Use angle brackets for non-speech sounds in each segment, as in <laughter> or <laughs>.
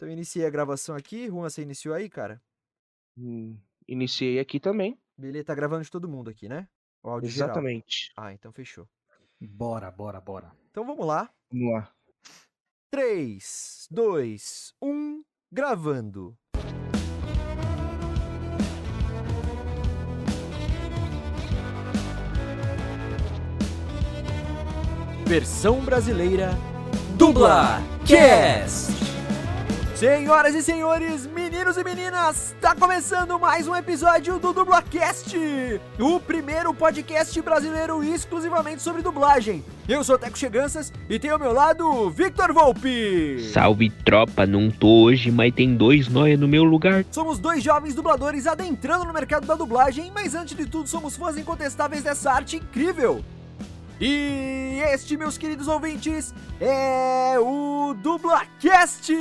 Então eu iniciei a gravação aqui. Juan, você iniciou aí, cara? Hum, iniciei aqui também. Beleza, tá gravando de todo mundo aqui, né? O áudio geral. Exatamente. Ah, então fechou. Bora, bora, bora. Então vamos lá. Vamos lá. 3, 2, 1, gravando. Versão brasileira Dubla Cast. Senhoras e senhores, meninos e meninas, tá começando mais um episódio do Dublacast, o primeiro podcast brasileiro exclusivamente sobre dublagem. Eu sou Teco Cheganças e tenho ao meu lado Victor Volpe. Salve tropa, não tô hoje, mas tem dois nóia no meu lugar. Somos dois jovens dubladores adentrando no mercado da dublagem, mas antes de tudo somos fãs incontestáveis dessa arte incrível. E este, meus queridos ouvintes, é o Dublacast!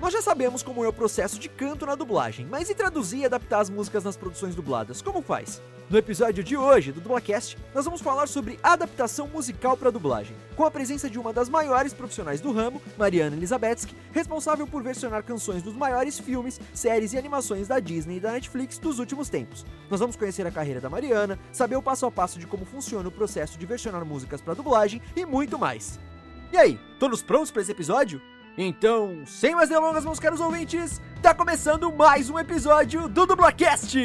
Nós já sabemos como é o processo de canto na dublagem, mas e traduzir e adaptar as músicas nas produções dubladas? Como faz? No episódio de hoje do Dublacast, nós vamos falar sobre adaptação musical para dublagem, com a presença de uma das maiores profissionais do ramo, Mariana Elizabetsky, responsável por versionar canções dos maiores filmes, séries e animações da Disney e da Netflix dos últimos tempos. Nós vamos conhecer a carreira da Mariana, saber o passo a passo de como funciona o processo de versionar músicas para dublagem e muito mais. E aí, todos prontos para esse episódio? Então, sem mais delongas, meus caros ouvintes, tá começando mais um episódio do Dublacast!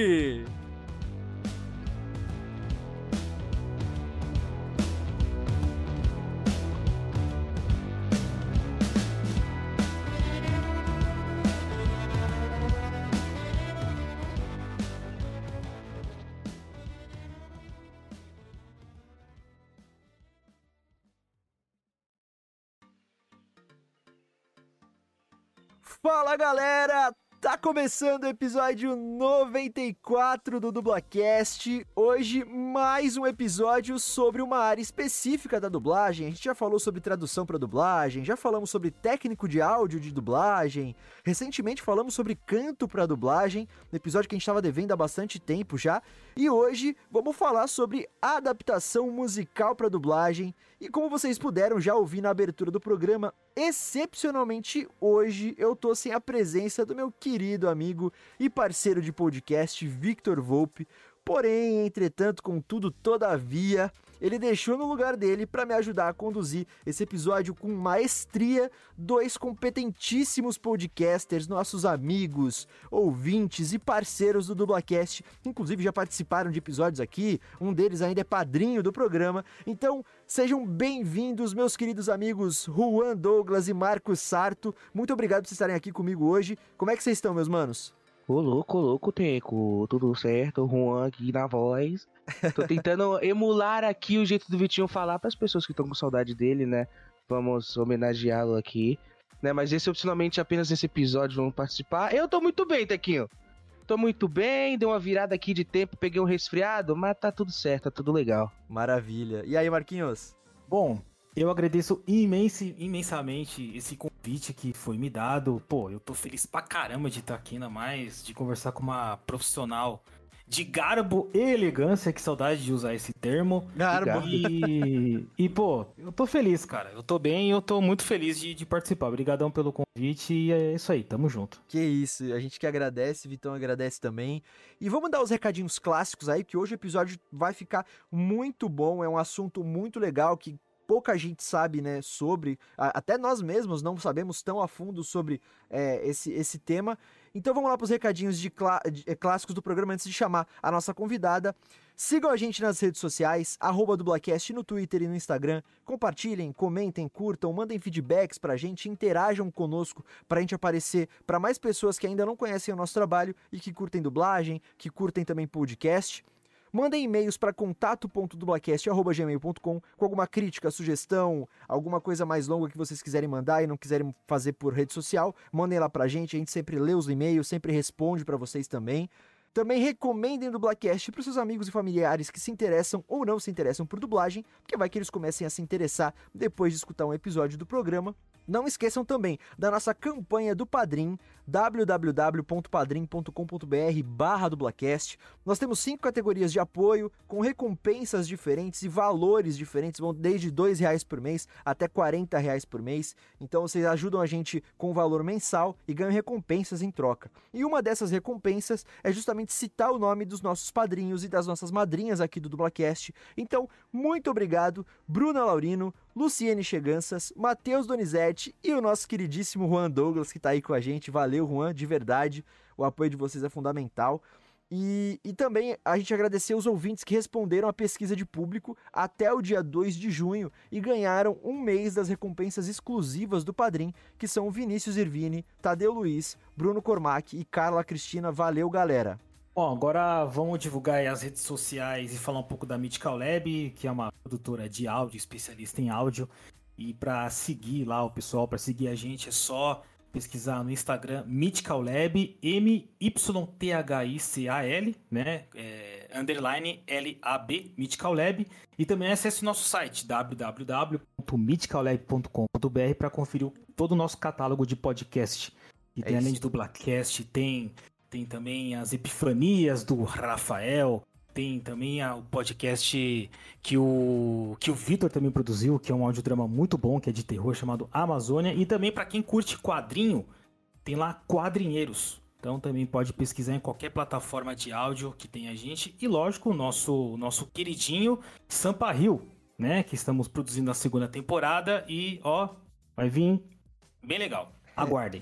Fala galera, tá começando o episódio 94 do Dublacast. Hoje mais um episódio sobre uma área específica da dublagem. A gente já falou sobre tradução para dublagem, já falamos sobre técnico de áudio de dublagem. Recentemente falamos sobre canto para dublagem, no episódio que a gente estava devendo há bastante tempo já. E hoje vamos falar sobre adaptação musical para dublagem. E como vocês puderam já ouvir na abertura do programa, excepcionalmente hoje eu tô sem a presença do meu querido amigo e parceiro de podcast, Victor Volpe. Porém, entretanto, contudo, todavia, ele deixou no lugar dele para me ajudar a conduzir esse episódio com maestria dois competentíssimos podcasters, nossos amigos, ouvintes e parceiros do Dublacast, inclusive já participaram de episódios aqui, um deles ainda é padrinho do programa. Então, sejam bem-vindos, meus queridos amigos Juan Douglas e Marcos Sarto. Muito obrigado por vocês estarem aqui comigo hoje. Como é que vocês estão, meus manos? Ô louco, ô louco, Teco. Tudo certo? Juan aqui na voz. Tô <laughs> tentando emular aqui o jeito do Vitinho falar para as pessoas que estão com saudade dele, né? Vamos homenageá-lo aqui. Né? Mas excepcionalmente apenas nesse episódio vamos participar. Eu tô muito bem, Tequinho. Tô muito bem, dei uma virada aqui de tempo, peguei um resfriado, mas tá tudo certo, tá tudo legal. Maravilha. E aí, Marquinhos? Bom, eu agradeço imense, imensamente esse convite que foi me dado. Pô, eu tô feliz pra caramba de estar aqui, ainda mais de conversar com uma profissional de garbo e elegância, que saudade de usar esse termo. Garbo. E, e pô, eu tô feliz, cara. Eu tô bem e eu tô muito feliz de, de participar. Obrigadão pelo convite e é isso aí, tamo junto. Que isso, a gente que agradece, Vitão agradece também. E vamos dar os recadinhos clássicos aí, que hoje o episódio vai ficar muito bom, é um assunto muito legal que pouca gente sabe, né, sobre, até nós mesmos não sabemos tão a fundo sobre é, esse, esse tema. Então vamos lá para os recadinhos de, clá de, é, clássicos do programa antes de chamar a nossa convidada. Sigam a gente nas redes sociais, arroba dublacast no Twitter e no Instagram. Compartilhem, comentem, curtam, mandem feedbacks pra gente, interajam conosco pra gente aparecer para mais pessoas que ainda não conhecem o nosso trabalho e que curtem dublagem, que curtem também podcast. Mandem e-mails para contato.dublacast.gmail.com com alguma crítica, sugestão, alguma coisa mais longa que vocês quiserem mandar e não quiserem fazer por rede social. Mandem lá pra gente, a gente sempre lê os e-mails, sempre responde para vocês também. Também recomendem o Dublacast para seus amigos e familiares que se interessam ou não se interessam por dublagem, porque vai que eles comecem a se interessar depois de escutar um episódio do programa. não esqueçam também da nossa campanha do Padrim, www.padrim.com.br barra dublacast. Nós temos cinco categorias de apoio, com recompensas diferentes e valores diferentes, vão desde R$ reais por mês até R$ reais por mês. Então vocês ajudam a gente com o valor mensal e ganham recompensas em troca. E uma dessas recompensas é justamente citar o nome dos nossos padrinhos e das nossas madrinhas aqui do Dublacast. Então, muito obrigado, Bruna Laurino, Luciene Cheganças, Matheus Donizete e o nosso queridíssimo Juan Douglas que está aí com a gente. Valeu, Juan, de verdade. O apoio de vocês é fundamental. E, e também a gente agradecer os ouvintes que responderam a pesquisa de público até o dia 2 de junho e ganharam um mês das recompensas exclusivas do Padrim, que são Vinícius Irvine, Tadeu Luiz, Bruno Cormac e Carla Cristina. Valeu, galera! Bom, agora vamos divulgar as redes sociais e falar um pouco da Mythical Lab, que é uma produtora de áudio, especialista em áudio. E para seguir lá o pessoal, para seguir a gente, é só pesquisar no Instagram Mythical Lab, M-Y-T-H-I-C-A-L, né? É, underline L-A-B, Mythical Lab. E também acesse o nosso site www.mythicallab.com.br para conferir todo o nosso catálogo de podcast. E é tem, além de Dublacast, tem tem também as Epifanias do Rafael, tem também o podcast que o que o Vitor também produziu, que é um audiodrama muito bom, que é de terror, chamado Amazônia, e também para quem curte quadrinho, tem lá Quadrinheiros. Então também pode pesquisar em qualquer plataforma de áudio que tem a gente e lógico, o nosso nosso queridinho Sampa Rio, né, que estamos produzindo a segunda temporada e ó, vai vir bem legal. Aguardem.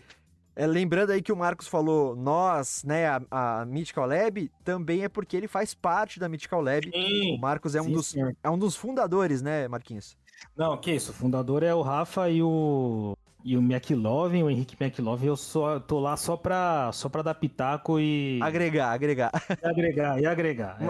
É, lembrando aí que o Marcos falou nós, né, a, a Mythical Lab, também é porque ele faz parte da Mythical Lab. Sim, o Marcos é um, sim, dos, é um dos fundadores, né, Marquinhos? Não, que isso, o fundador é o Rafa e o e o McLovin, o Henrique McLovin, eu só tô lá só pra, só pra dar pitaco e. Agregar, agregar. E agregar, e agregar. É.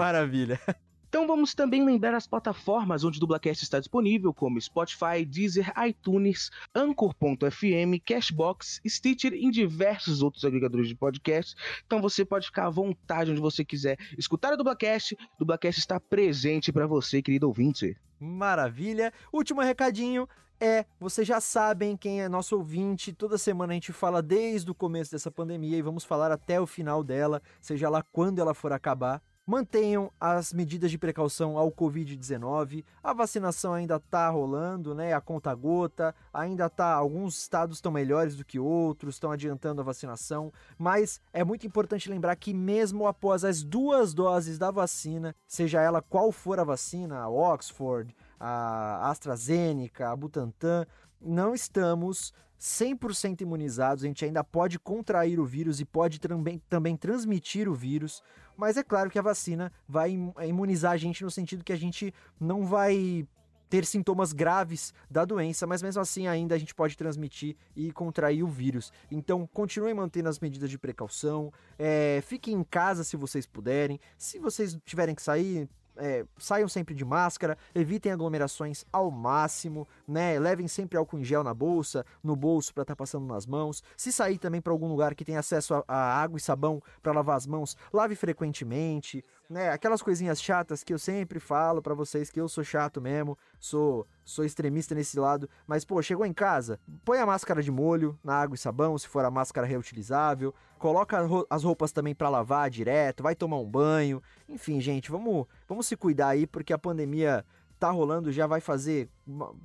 Então vamos também lembrar as plataformas onde o Dublacast está disponível, como Spotify, Deezer, iTunes, Anchor.fm, Cashbox, Stitcher e diversos outros agregadores de podcast. Então você pode ficar à vontade onde você quiser escutar o Dublacast. O Dublacast está presente para você, querido ouvinte. Maravilha. Último recadinho, é, vocês já sabem quem é nosso ouvinte, toda semana a gente fala desde o começo dessa pandemia e vamos falar até o final dela, seja lá quando ela for acabar. Mantenham as medidas de precaução ao Covid-19. A vacinação ainda está rolando, né? A conta gota, ainda tá. Alguns estados estão melhores do que outros, estão adiantando a vacinação. Mas é muito importante lembrar que, mesmo após as duas doses da vacina, seja ela qual for a vacina, a Oxford, a AstraZeneca, a Butantan, não estamos 100% imunizados, a gente ainda pode contrair o vírus e pode também, também transmitir o vírus. Mas é claro que a vacina vai é, imunizar a gente no sentido que a gente não vai ter sintomas graves da doença, mas mesmo assim ainda a gente pode transmitir e contrair o vírus. Então continuem mantendo as medidas de precaução, é, fiquem em casa se vocês puderem. Se vocês tiverem que sair, é, saiam sempre de máscara, evitem aglomerações ao máximo, né? Levem sempre álcool em gel na bolsa, no bolso para estar tá passando nas mãos. Se sair também para algum lugar que tem acesso a, a água e sabão para lavar as mãos, lave frequentemente, né? Aquelas coisinhas chatas que eu sempre falo para vocês que eu sou chato mesmo, sou sou extremista nesse lado, mas pô, chegou em casa, põe a máscara de molho na água e sabão, se for a máscara reutilizável, coloca as roupas também para lavar direto, vai tomar um banho. Enfim, gente, vamos vamos se cuidar aí porque a pandemia tá rolando, já vai fazer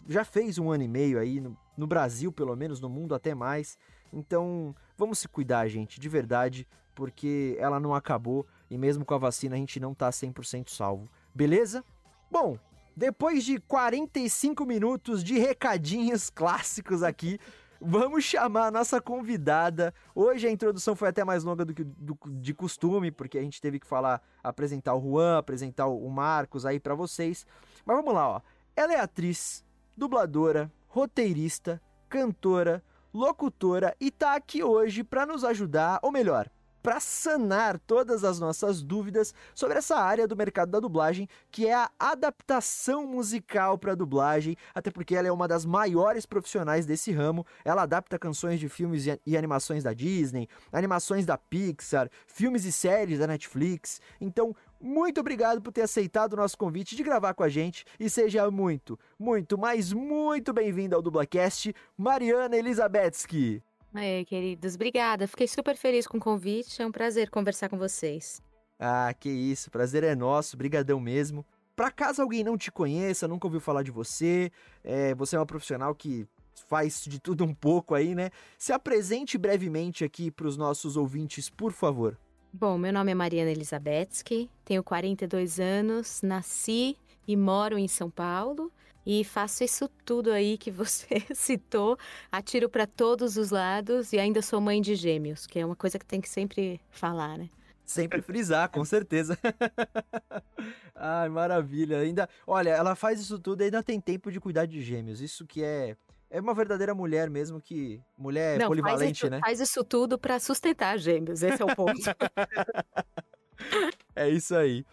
já fez um ano e meio aí no, no Brasil, pelo menos no mundo até mais. Então, vamos se cuidar, gente, de verdade, porque ela não acabou e mesmo com a vacina a gente não tá 100% salvo. Beleza? Bom, depois de 45 minutos de recadinhos <laughs> clássicos aqui, vamos chamar a nossa convidada. Hoje a introdução foi até mais longa do que do, de costume, porque a gente teve que falar, apresentar o Juan, apresentar o Marcos aí para vocês. Mas vamos lá, ó. Ela é atriz, dubladora, roteirista, cantora, locutora e tá aqui hoje para nos ajudar, ou melhor, para sanar todas as nossas dúvidas sobre essa área do mercado da dublagem, que é a adaptação musical para dublagem, até porque ela é uma das maiores profissionais desse ramo. Ela adapta canções de filmes e animações da Disney, animações da Pixar, filmes e séries da Netflix. Então, muito obrigado por ter aceitado o nosso convite de gravar com a gente e seja muito, muito, mas muito bem-vinda ao Dublacast, Mariana Elizabetsky. Aí, queridos, obrigada. Fiquei super feliz com o convite. É um prazer conversar com vocês. Ah, que isso, prazer é nosso, brigadão mesmo. Para caso alguém não te conheça, nunca ouviu falar de você, é, você é uma profissional que faz de tudo um pouco aí, né? Se apresente brevemente aqui para os nossos ouvintes, por favor. Bom, meu nome é Mariana Elizabetsky, tenho 42 anos, nasci e moro em São Paulo e faço isso tudo aí que você <laughs> citou, atiro para todos os lados e ainda sou mãe de gêmeos, que é uma coisa que tem que sempre falar, né? Sempre frisar, com certeza. <laughs> Ai, maravilha. Ainda, olha, ela faz isso tudo e ainda tem tempo de cuidar de gêmeos. Isso que é é uma verdadeira mulher mesmo que mulher Não, polivalente, faz isso, né? Faz isso tudo para sustentar gêmeos, esse é o ponto. <laughs> é isso aí.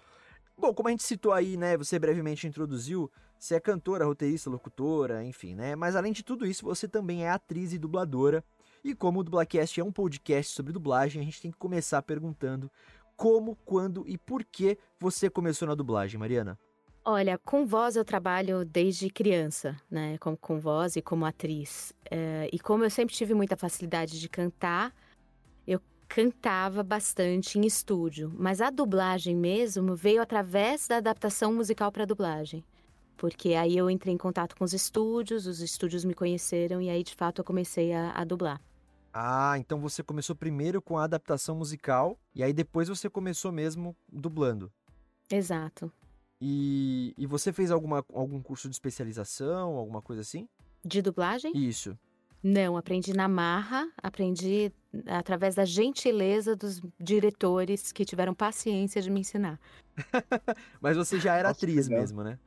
Bom, como a gente citou aí, né, você brevemente introduziu, você é cantora, roteirista, locutora, enfim, né? Mas além de tudo isso, você também é atriz e dubladora. E como o Dublacast é um podcast sobre dublagem, a gente tem que começar perguntando como, quando e por que você começou na dublagem, Mariana? Olha, com voz eu trabalho desde criança, né? Com, com voz e como atriz. É, e como eu sempre tive muita facilidade de cantar, eu cantava bastante em estúdio. Mas a dublagem mesmo veio através da adaptação musical para dublagem. Porque aí eu entrei em contato com os estúdios, os estúdios me conheceram e aí de fato eu comecei a, a dublar. Ah, então você começou primeiro com a adaptação musical e aí depois você começou mesmo dublando. Exato. E, e você fez alguma, algum curso de especialização, alguma coisa assim? De dublagem? Isso. Não, aprendi na marra, aprendi através da gentileza dos diretores que tiveram paciência de me ensinar. <laughs> Mas você já era Nossa, atriz legal. mesmo, né?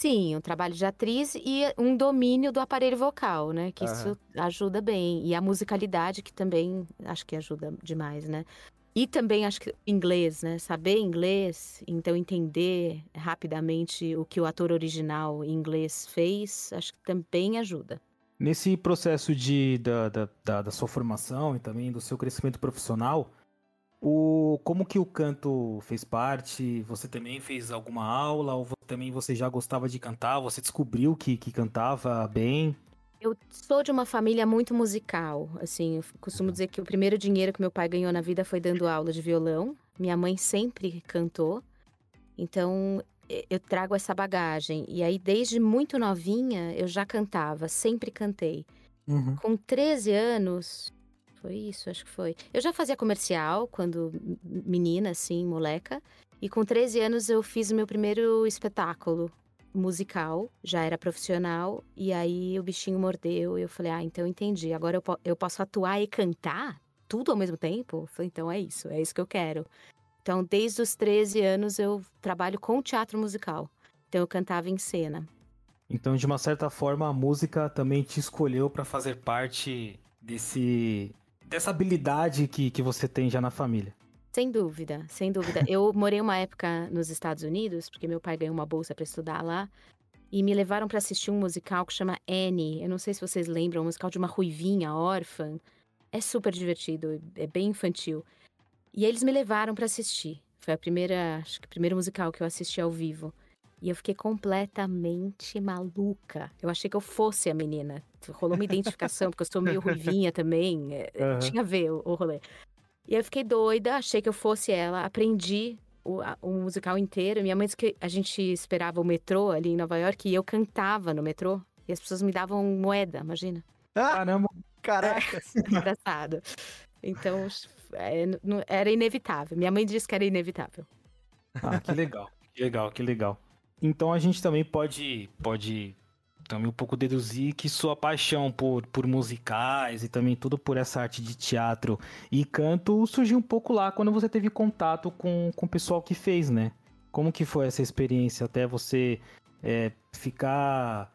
Sim, um trabalho de atriz e um domínio do aparelho vocal, né? Que isso ajuda bem. E a musicalidade, que também acho que ajuda demais, né? E também acho que inglês, né? Saber inglês, então entender rapidamente o que o ator original em inglês fez, acho que também ajuda. Nesse processo de, da, da, da, da sua formação e também do seu crescimento profissional, o, como que o canto fez parte? Você também fez alguma aula? Ou também você já gostava de cantar? Você descobriu que, que cantava bem? Eu sou de uma família muito musical, assim, eu costumo dizer que o primeiro dinheiro que meu pai ganhou na vida foi dando aula de violão. Minha mãe sempre cantou. Então, eu trago essa bagagem. E aí, desde muito novinha, eu já cantava, sempre cantei. Uhum. Com 13 anos, foi isso, acho que foi. Eu já fazia comercial quando menina, assim, moleca. E com 13 anos eu fiz o meu primeiro espetáculo musical, já era profissional, e aí o bichinho mordeu e eu falei, ah, então entendi, agora eu, po eu posso atuar e cantar tudo ao mesmo tempo? Eu falei, então é isso, é isso que eu quero. Então, desde os 13 anos eu trabalho com teatro musical. Então eu cantava em cena. Então, de uma certa forma, a música também te escolheu para fazer parte desse dessa habilidade que, que você tem já na família. Sem dúvida, sem dúvida. <laughs> Eu morei uma época nos Estados Unidos, porque meu pai ganhou uma bolsa para estudar lá, e me levaram para assistir um musical que chama Annie. Eu não sei se vocês lembram, um musical de uma ruivinha órfã. É super divertido, é bem infantil. E eles me levaram para assistir. Foi a primeira, acho que o primeiro musical que eu assisti ao vivo. E eu fiquei completamente maluca. Eu achei que eu fosse a menina. Rolou uma identificação, porque eu sou meio ruivinha também. <laughs> Uhum. Tinha a ver o, o rolê. E eu fiquei doida, achei que eu fosse ela, aprendi o, a, o musical inteiro. Minha mãe disse que a gente esperava o metrô ali em Nova York e eu cantava no metrô. E as pessoas me davam moeda, imagina. Ah, Caramba! Caraca! É, <laughs> engraçado. Então, é, era inevitável. Minha mãe disse que era inevitável. Ah, que legal. Que legal, que legal. Então a gente também pode, pode também um pouco deduzir que sua paixão por, por musicais e também tudo por essa arte de teatro e canto surgiu um pouco lá quando você teve contato com, com o pessoal que fez, né? Como que foi essa experiência até você é, ficar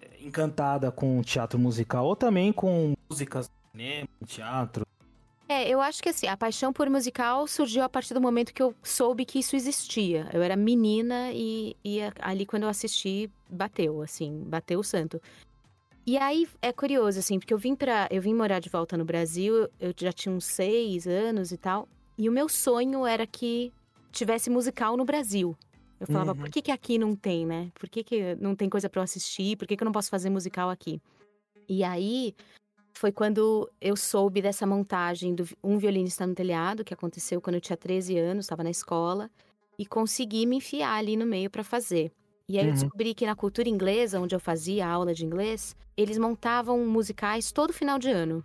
é, encantada com teatro musical ou também com músicas, cinema, teatro? É, eu acho que assim, a paixão por musical surgiu a partir do momento que eu soube que isso existia. Eu era menina e, e ali quando eu assisti, bateu, assim, bateu o santo. E aí é curioso, assim, porque eu vim para eu vim morar de volta no Brasil, eu já tinha uns seis anos e tal, e o meu sonho era que tivesse musical no Brasil. Eu falava, Uhum. por que, que aqui não tem, né? Por que, que não tem coisa pra eu assistir? Por que, que eu não posso fazer musical aqui? E aí foi quando eu soube dessa montagem do Um Violinista no Telhado, que aconteceu quando eu tinha 13 anos, estava na escola, e consegui me enfiar ali no meio pra fazer. E aí eu Uhum. descobri que na cultura inglesa, onde eu fazia aula de inglês, eles montavam musicais todo final de ano,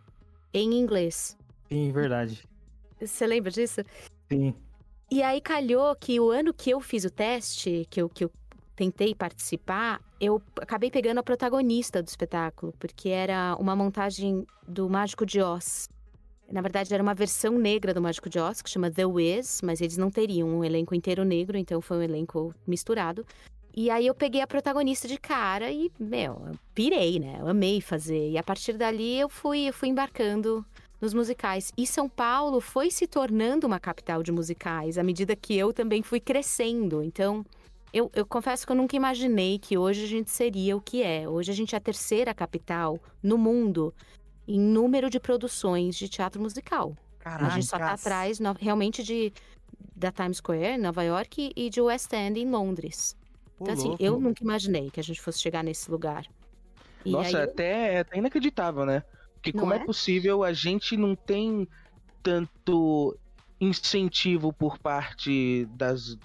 em inglês. Sim, verdade. Você lembra disso? Sim. E aí calhou que o ano que eu fiz o teste, que eu, que eu tentei participar, eu acabei pegando a protagonista do espetáculo, porque era uma montagem do Mágico de Oz. Na verdade, era uma versão negra do Mágico de Oz, que chama The Wiz, mas eles não teriam um elenco inteiro negro, então foi um elenco misturado. E aí eu peguei a protagonista de cara e, meu, eu pirei, né? Eu amei fazer. E a partir dali eu fui, eu fui embarcando nos musicais. E São Paulo foi se tornando uma capital de musicais à medida que eu também fui crescendo. Então, eu, eu confesso que eu nunca imaginei que hoje a gente seria o que é. Hoje a gente é a terceira capital no mundo em número de produções de teatro musical. a gente só tá atrás no- realmente de da Times Square, Nova York, e de West End, em Londres. Ô, Então, assim, louco. eu nunca imaginei que a gente fosse chegar nesse lugar. E Nossa, aí, até é até inacreditável, né? Porque Não como é? é? possível a gente não tem tanto incentivo por parte das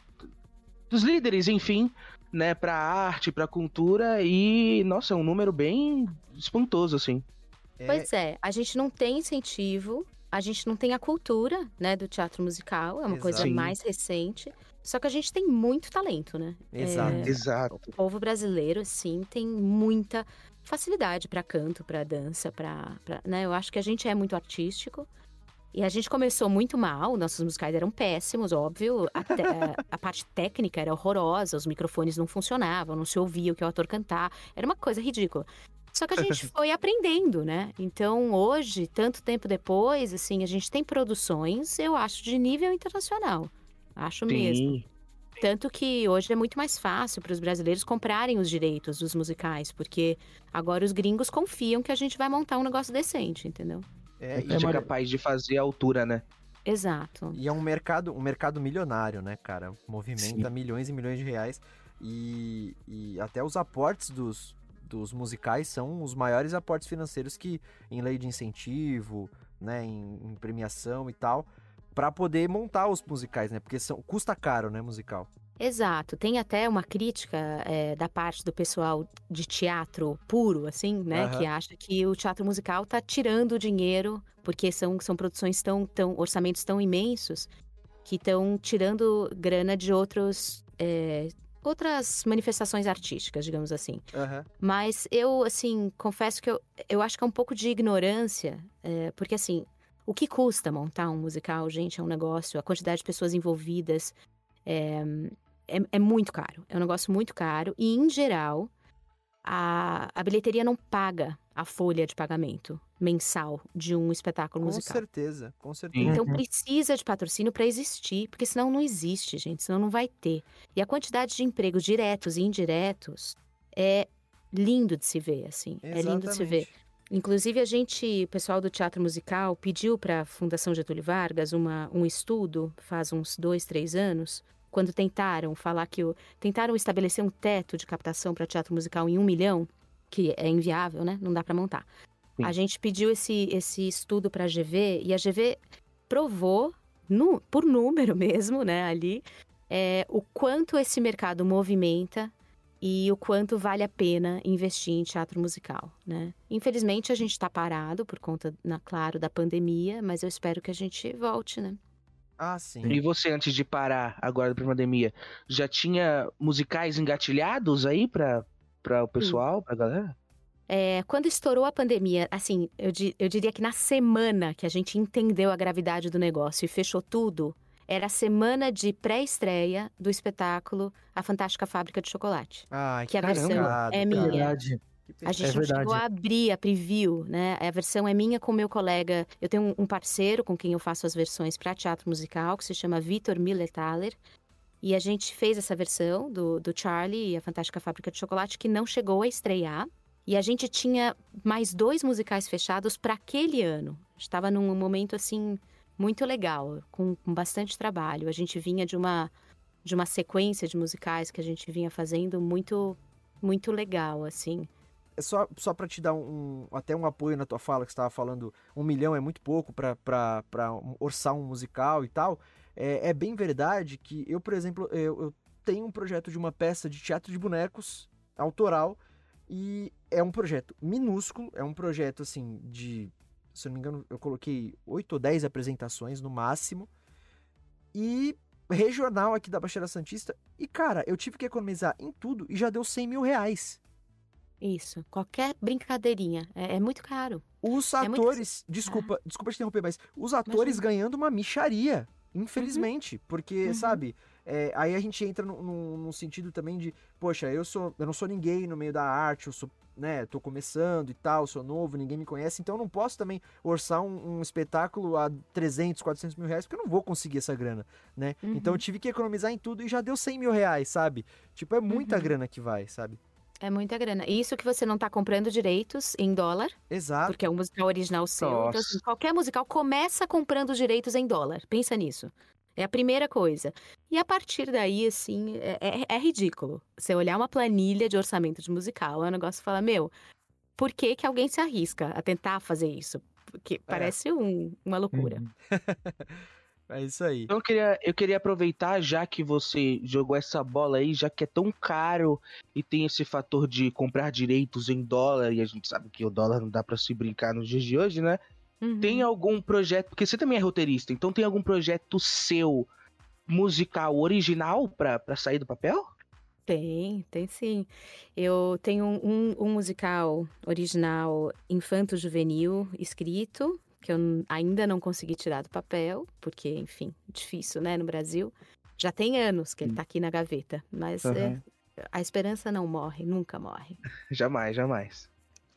dos líderes, enfim, né, pra arte, pra cultura e, nossa, é um número bem espantoso assim. É, Pois é, a gente não tem incentivo, a gente não tem a cultura, né, do teatro musical, é uma coisa Exato. mais recente. Só que a gente tem muito talento, né? Exato. É, Exato. o povo brasileiro, assim, tem muita facilidade pra canto, pra dança, pra, pra- né? Eu acho que a gente é muito artístico. E a gente começou muito mal, nossos musicais eram péssimos, óbvio. A, te- a parte técnica era horrorosa, os microfones não funcionavam, não se ouvia o que o ator cantar. Era uma coisa ridícula. Só que a gente <laughs> foi aprendendo, né? Então, hoje, tanto tempo depois, assim, a gente tem produções, eu acho, de nível internacional. Acho mesmo. Sim. Tanto que hoje é muito mais fácil para os brasileiros comprarem os direitos dos musicais, porque agora os gringos confiam que a gente vai montar um negócio decente, entendeu? É, A e, é mas- capaz de fazer a altura, né? Exato. e é um mercado, um mercado milionário, né, cara? Movimenta milhões e milhões de reais. E, e até os aportes dos, dos musicais são os maiores aportes financeiros que em lei de incentivo, né, em, em premiação e tal, para poder montar os musicais, né? Porque são, custa caro, né, musical. Exato. Tem até uma crítica é, da parte do pessoal de teatro puro, assim, né? Aham. Que acha que o teatro musical tá tirando dinheiro, porque são, são produções tão, tão. orçamentos tão imensos que estão tirando grana de outros. é, outras manifestações artísticas, digamos assim. Aham. Mas eu, assim, confesso que eu, eu acho que é um pouco de ignorância, é, porque, assim, o que custa montar um musical, gente, é um negócio, a quantidade de pessoas envolvidas é, é, é muito caro. É um negócio muito caro. E, em geral, a, a bilheteria não paga a folha de pagamento mensal de um espetáculo Com musical. certeza, com certeza. Então Uhum. precisa de patrocínio para existir, porque senão não existe, gente, senão não vai ter. E a quantidade de empregos diretos e indiretos é lindo de se ver, assim. É lindo de se ver. Inclusive, a gente, o pessoal do teatro musical, pediu para a Fundação Getúlio Vargas uma, um estudo, faz uns dois, três anos, quando tentaram falar que o, tentaram estabelecer um teto de captação para teatro musical em um milhão, que é inviável, né? Não dá para montar. Sim. A gente pediu esse, esse estudo para a GV e a GV provou, nu- por número <laughs> mesmo, né, ali, é, o quanto esse mercado movimenta e o quanto vale a pena investir em teatro musical, né? Infelizmente a gente está parado por conta, na, claro, da pandemia, mas eu espero que a gente volte, né? Ah, sim. E você, antes de parar agora da pandemia, já tinha musicais engatilhados aí pra, pra o pessoal, pra galera? É, quando estourou a pandemia, assim, eu, di- eu diria que na semana que a gente entendeu a gravidade do negócio e fechou tudo, era a semana de pré-estreia do espetáculo A Fantástica Fábrica de Chocolate. Ai, Que a Caramba. versão é cara. minha. Verdade. A gente É não chegou a abrir a preview, né? A versão é minha com meu colega. Eu tenho um- um parceiro com quem eu faço as versões para teatro musical, que se chama Vitor Miller-Thaler. E a gente fez essa versão do, do Charlie e a Fantástica Fábrica de Chocolate, que não chegou a estrear. E a gente tinha mais dois musicais fechados para aquele ano. Estava num momento assim muito legal, com, com bastante trabalho. A gente vinha de uma de uma sequência de musicais que a gente vinha fazendo muito muito legal, assim. É só, só para te dar um, até um apoio na tua fala, que estava falando, um milhão é muito pouco para orçar um musical e tal. É, é, bem verdade que eu, por exemplo, eu, eu tenho um projeto de uma peça de teatro de bonecos autoral e é um projeto minúsculo, é um projeto assim de, se não me engano, eu coloquei 8 ou 10 apresentações no máximo. E regional aqui da Baixada Santista. E, cara, eu tive que economizar em tudo e já deu 100 mil reais. Isso. Qualquer brincadeirinha. É, é muito caro. Os atores. É muito... Desculpa, ah. desculpa te interromper, mas os atores Imagina. ganhando uma micharia. Infelizmente. Uhum. Porque, uhum. sabe, é, aí a gente entra num, sentido também de, poxa, eu sou. Eu não sou ninguém no meio da arte, eu sou né, tô começando e tal, sou novo, ninguém me conhece, então eu não posso também orçar um, um, espetáculo a 300, 400 mil reais, porque eu não vou conseguir essa grana, né? Uhum. Então eu tive que economizar em tudo e já deu 100 mil reais, sabe? Tipo, é muita uhum. grana que vai, sabe? É muita grana. Isso que você não tá comprando direitos em dólar. Exato. Porque é um musical original seu. Então, assim, qualquer musical começa comprando direitos em dólar. Pensa nisso. É a primeira coisa. E a partir daí, assim, é, é, é, ridículo. Você olhar uma planilha de orçamento de musical, é um negócio que fala, meu, por que, que alguém se arrisca a tentar fazer isso? Porque é. parece um, uma loucura. Uhum. <laughs> é isso aí. Então eu queria, eu queria aproveitar, já que você jogou essa bola aí, já que é tão caro e tem esse fator de comprar direitos em dólar, e a gente sabe que o dólar não dá para se brincar nos dias de hoje, né? Uhum. Tem algum projeto, porque você também é roteirista, então tem algum projeto seu musical original para sair do papel? Tem, tem sim. Eu tenho um, um musical original infanto-juvenil escrito, que eu ainda não consegui tirar do papel, porque, enfim, difícil, né, no Brasil. Já tem anos que ele tá aqui na gaveta, mas uhum. é, a esperança não morre, nunca morre. <laughs> jamais, jamais.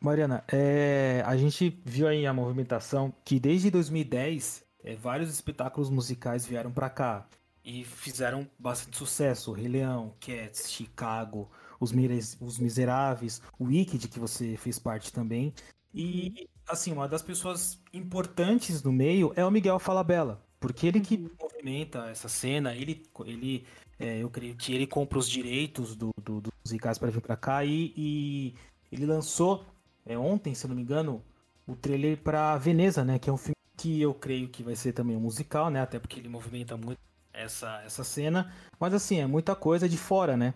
Mariana, é, a gente viu aí a movimentação que desde 2010 é, vários espetáculos musicais vieram para cá e fizeram bastante sucesso. Rei Leão, Cats, Chicago, Os, Os Miseráveis, o Wicked, que você fez parte também. E, assim, uma das pessoas importantes no meio é o Miguel Falabella, porque ele que uhum. movimenta essa cena, ele, ele é, eu creio que ele compra os direitos do, do, dos musicais para vir para cá e, e ele lançou é, ontem, se não me engano, o trailer para Veneza, né? Que é um filme que eu creio que vai ser também um musical, né? Até porque ele movimenta muito essa, essa cena. Mas assim, é muita coisa de fora, né?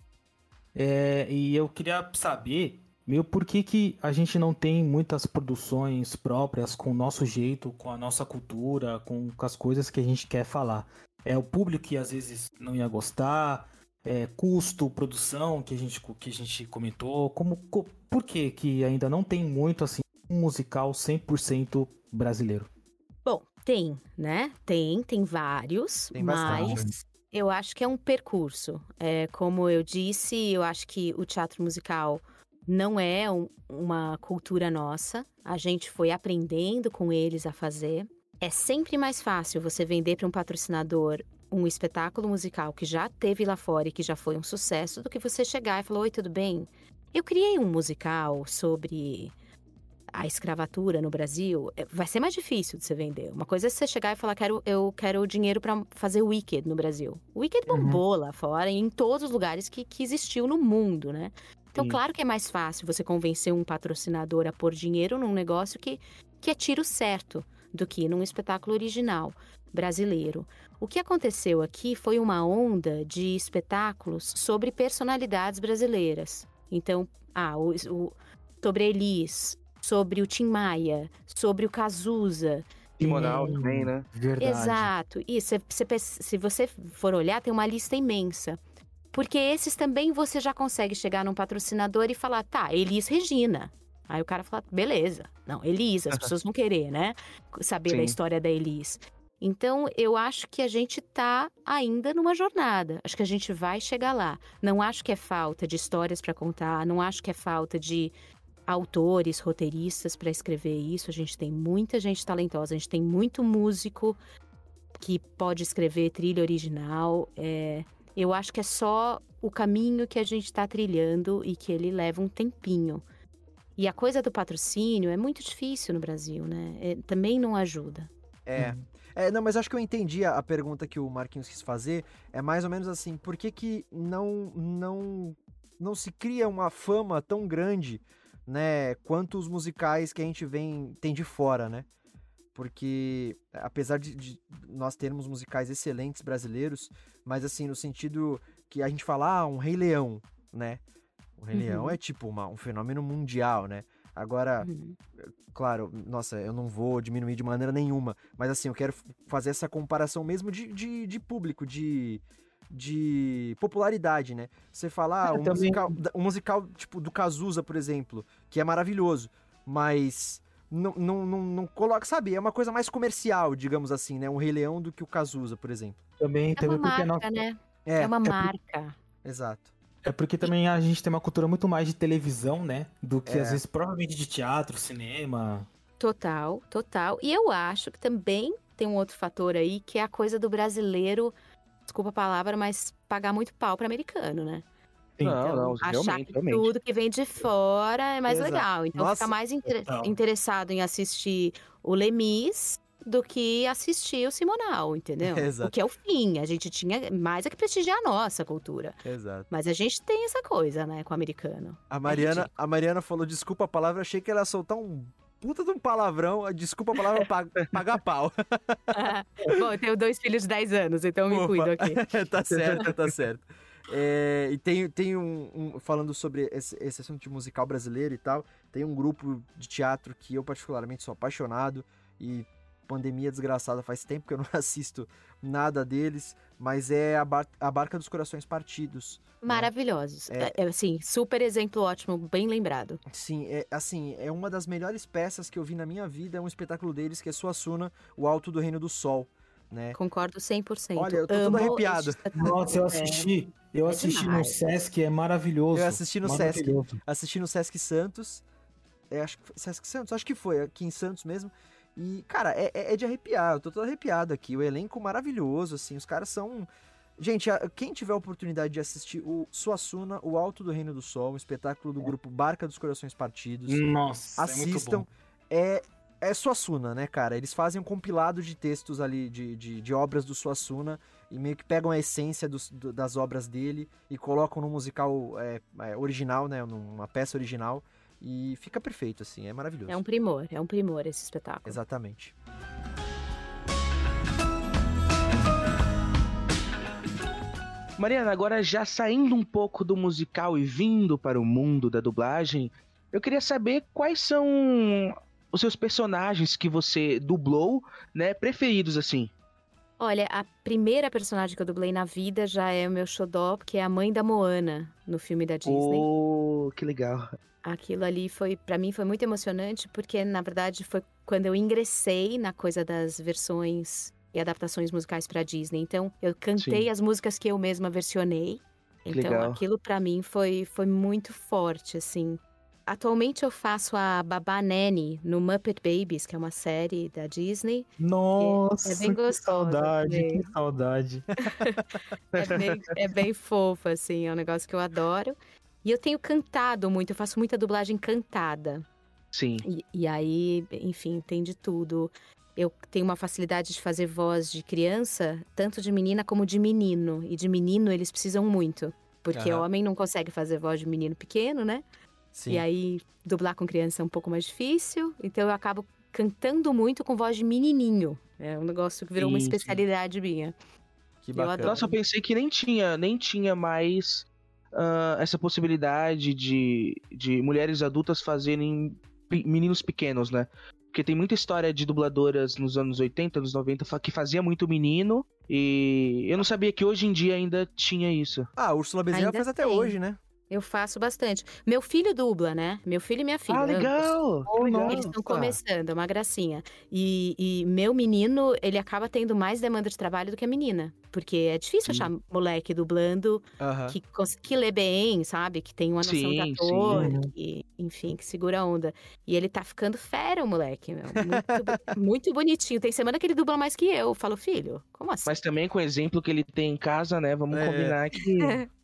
É, e eu queria saber, meu, por que, que a gente não tem muitas produções próprias com o nosso jeito, com a nossa cultura, com, com as coisas que a gente quer falar. É o público que às vezes não ia gostar, é, custo, produção que a gente, que a gente comentou? Como, co, por que, que ainda não tem muito assim um musical 100% brasileiro? Bom, tem, né? Tem, tem vários, tem mas eu acho que é um percurso. É, como eu disse, eu acho que o teatro musical não é um, uma cultura nossa. A gente foi aprendendo com eles a fazer. É sempre mais fácil você vender para um patrocinador um espetáculo musical que já teve lá fora e que já foi um sucesso do que você chegar e falar: Oi, tudo bem? Eu criei um musical sobre a escravatura no Brasil. É, vai ser mais difícil de você vender. Uma coisa é você chegar e falar: quero, Eu quero dinheiro para fazer Wicked no Brasil. Wicked uhum. bombou lá fora e em todos os lugares que, que existiu no mundo, né? Então, Sim. claro que é mais fácil você convencer um patrocinador a pôr dinheiro num negócio que, que é tiro certo do que num espetáculo original brasileiro. O que aconteceu aqui foi uma onda de espetáculos sobre personalidades brasileiras. Então, ah, o, o, sobre Elis, sobre o Tim Maia, sobre o Cazuza. Simonal hum, também, né? Verdade. Exato. E se, se, se você for olhar, tem uma lista imensa. Porque esses também você já consegue chegar num patrocinador e falar, tá, Elis Regina. Aí o cara fala, beleza. Não, Elis, as pessoas vão querer, né? Saber Sim. da história da Elis. Então, eu acho que a gente está ainda numa jornada. Acho que a gente vai chegar lá. Não acho que é falta de histórias para contar, não acho que é falta de autores, roteiristas para escrever isso. A gente tem muita gente talentosa, a gente tem muito músico que pode escrever trilha original. É... Eu acho que é só o caminho que a gente está trilhando e que ele leva um tempinho. E a coisa do patrocínio é muito difícil no Brasil, né? É, também não ajuda. É. Uhum. É, não, mas acho que eu entendi a, a pergunta que o Marquinhos quis fazer. É mais ou menos assim, por que que não, não, não se cria uma fama tão grande, né, quanto os musicais que a gente vem, tem de fora, né? Porque, apesar de, de nós termos musicais excelentes brasileiros, mas assim, no sentido que a gente fala, ah, um Rei Leão, né? O Rei Uhum. Leão é tipo uma- um fenômeno mundial, né? Agora, Uhum. claro, nossa, eu não vou diminuir de maneira nenhuma, mas assim, eu quero fazer essa comparação mesmo de, de, de público, de, de popularidade, né? Você fala, ah, É, um, também- musical, um musical tipo do Cazuza, por exemplo, que é maravilhoso, mas não, não, não, não coloca, sabe, é uma coisa mais comercial, digamos assim, né? Um Rei Leão do que o Cazuza, por exemplo. Também, É também uma porque a marca, nossa- né? É, É uma por- marca. exato. É porque também a gente tem uma cultura muito mais de televisão, né? Do que É. às vezes provavelmente de teatro, cinema. Total, total. E eu acho que também tem um outro fator aí, que é a coisa do brasileiro, desculpa a palavra, mas pagar muito pau para americano, né? Sim. Não, Então, não, achar realmente, que realmente. tudo que vem de fora é mais Exato. legal. Então Nossa, fica mais inter- total. interessado em assistir o Lemis do que assistir o Simonal, entendeu? <laughs> Exato. O que é o fim. A gente tinha mais é que prestigiar a nossa cultura. Exato. Mas a gente tem essa coisa, né, com o americano. A Mariana, a Mariana falou desculpa a palavra, achei que ela ia soltar um puta de um palavrão, desculpa a palavra pa- <laughs> pagar pau. <laughs> Bom, eu tenho dois filhos de 10 anos, então me Opa. cuido aqui. tá certo, tá certo. É, e tem, tem um, um- Falando sobre esse, esse assunto de musical brasileiro e tal, tem um grupo de teatro que eu particularmente sou apaixonado e pandemia desgraçada faz tempo que eu não <laughs> assisto nada deles, mas é a, Bar- a Barca dos Corações Partidos. Maravilhosos. É. É, assim, super exemplo ótimo, bem lembrado. Sim, é, assim, é uma das melhores peças que eu vi na minha vida, é um espetáculo deles que é Suassuna, O Alto do Reino do Sol, né? Concordo 100%. Olha, eu tô todo Amo arrepiado. este espetáculo. Nossa, eu É. assisti. Eu É assisti no demais. Sesc, é maravilhoso. Eu assisti no Sesc. Assisti no Sesc Santos. É, acho que foi Sesc Santos, acho que foi, aqui em Santos mesmo. E, cara, é, é- é de arrepiar, eu tô todo arrepiado aqui. O elenco maravilhoso, assim, os caras são. Gente, quem tiver a oportunidade de assistir o Suassuna, O Alto do Reino do Sol, um espetáculo do grupo Barca dos Corações Partidos, Nossa, é assistam. bom. É, é Suassuna, né, cara? Eles fazem um compilado de textos ali, de, de, de obras do Suassuna, e meio que pegam a essência dos- do- das obras dele e colocam no musical é, é, original, né? Numa peça original. E fica perfeito, assim, é maravilhoso. É um primor, é um primor esse espetáculo. Exatamente. Mariana, agora já saindo um pouco do musical e vindo para o mundo da dublagem, eu queria saber quais são os seus personagens que você dublou, né, preferidos assim. Olha, a primeira personagem que eu dublei na vida já é o meu xodó, que é a mãe da Moana, no filme da Disney. Oh, que legal. Aquilo ali foi, para mim, foi muito emocionante, porque na verdade foi quando eu ingressei na coisa das versões e adaptações musicais para Disney. Então, eu cantei Sim. as músicas que eu mesma versionei. Que Então, legal. aquilo para mim foi, foi muito forte, assim. Atualmente eu faço a Babá Nanny no Muppet Babies, que é uma série da Disney. Nossa, é bem que gostoso saudade, também. que saudade. <laughs> É bem, é bem fofa, assim, é um negócio que eu adoro. E eu tenho cantado muito, eu faço muita dublagem cantada. Sim. E, e aí, enfim, tem de tudo. Eu tenho uma facilidade de fazer voz de criança, tanto de menina como de menino. E de menino eles precisam muito. Porque Aham. homem não consegue fazer voz de menino pequeno, né? Sim. E aí, dublar com criança é um pouco mais difícil. Então eu acabo cantando muito com voz de menininho. É um negócio que virou uma Sim, sim. especialidade minha. que eu bacana. adoro. Nossa, eu pensei que nem tinha, nem tinha mais ah, essa possibilidade de, de mulheres adultas fazerem meninos pequenos, né? Porque tem muita história de dubladoras nos anos 80, anos 90 fa- que fazia muito menino. E eu não sabia que hoje em dia ainda tinha isso. Ah, Úrsula Bezerra Ainda faz até tem. hoje, né? Eu faço bastante. Meu filho dubla, né? Meu filho e minha filha. ah, legal! que legal. Eles estão começando, é uma gracinha. E, e meu menino, ele acaba tendo mais demanda de trabalho do que a menina. Porque é difícil Sim. achar moleque dublando Aham. que, cons- que lê bem, sabe? Que tem uma noção de Sim, ator, sim. que, enfim, que segura a onda. E ele tá ficando fera, o moleque, meu. Muito, <laughs> muito bonitinho. Tem semana que ele dubla mais que eu. Eu falo, filho, como assim? Mas também com o exemplo que ele tem em casa, né? Vamos É. combinar que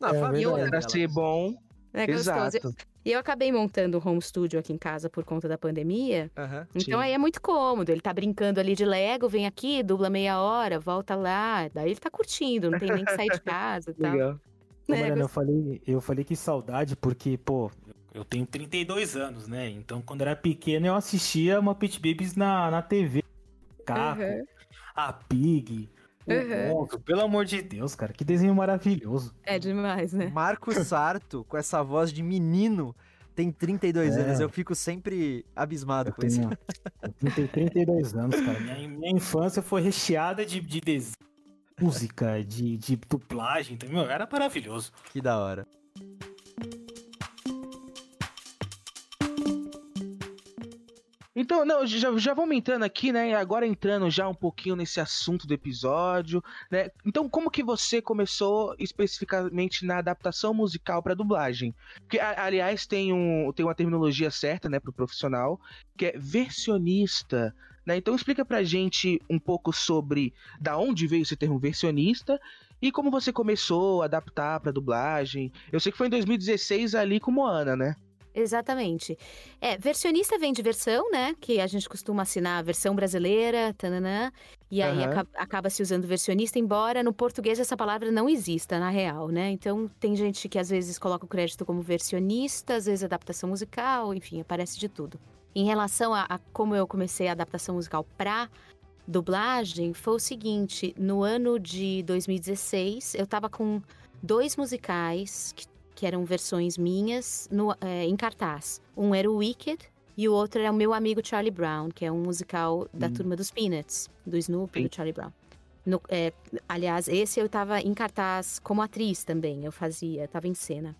Não, <laughs> a É família verdade. pra ser bom. É gostoso. Exato. E eu acabei montando um home studio aqui em casa por conta da pandemia. Aham. Então Sim. aí é muito cômodo. Ele tá brincando ali de Lego, vem aqui, dubla meia hora, volta lá. Daí ele tá curtindo, não tem nem que sair de <laughs> casa e tal. Legal. Ô, É, Mariana, eu falei, eu falei que saudade porque, pô, eu tenho 32 anos, né? Então, quando eu era pequeno, eu assistia uma Pit Babies na, na TV. Caco, Uhum. a Pig, Uhum. Monstro. Pelo amor de Deus, cara, que desenho maravilhoso. É demais, né? Marco <laughs> Sarto, com essa voz de menino, tem 32 É. anos. Eu fico sempre abismado Eu com isso. tenho, <laughs> eu tenho 32 anos, cara. Minha, minha infância foi recheada de, de desenho, música, de, de dublagem, entendeu? Era maravilhoso. Que da hora. Então, não, já, já vamos entrando aqui, né? Agora entrando já um pouquinho nesse assunto do episódio, né? Então, como que você começou especificamente na adaptação musical para dublagem? Porque, aliás, tem, um, tem uma terminologia certa, né, pro profissional, que é versionista, né? Então, explica pra gente um pouco sobre da onde veio esse termo versionista e como você começou a adaptar para dublagem. Eu sei que foi em 2016 ali com Moana, né? Exatamente. É, versionista vem de versão, né? Que a gente costuma assinar a versão brasileira, tananã, e aí Aham. aca- acaba se usando versionista, embora no português essa palavra não exista, na real, né? Então tem gente que às vezes coloca o crédito como versionista, às vezes adaptação musical, enfim, aparece de tudo. Em relação a, a como eu comecei a adaptação musical pra dublagem, foi o seguinte: no ano de 2016, eu tava com dois musicais que que eram versões minhas no- é, em cartaz. Um era o Wicked e o outro era o meu amigo Charlie Brown, que é um musical da Hum. turma dos Peanuts, do Snoopy e do Charlie Brown. No- é, aliás, esse eu tava em cartaz como atriz também, eu fazia, tava em cena.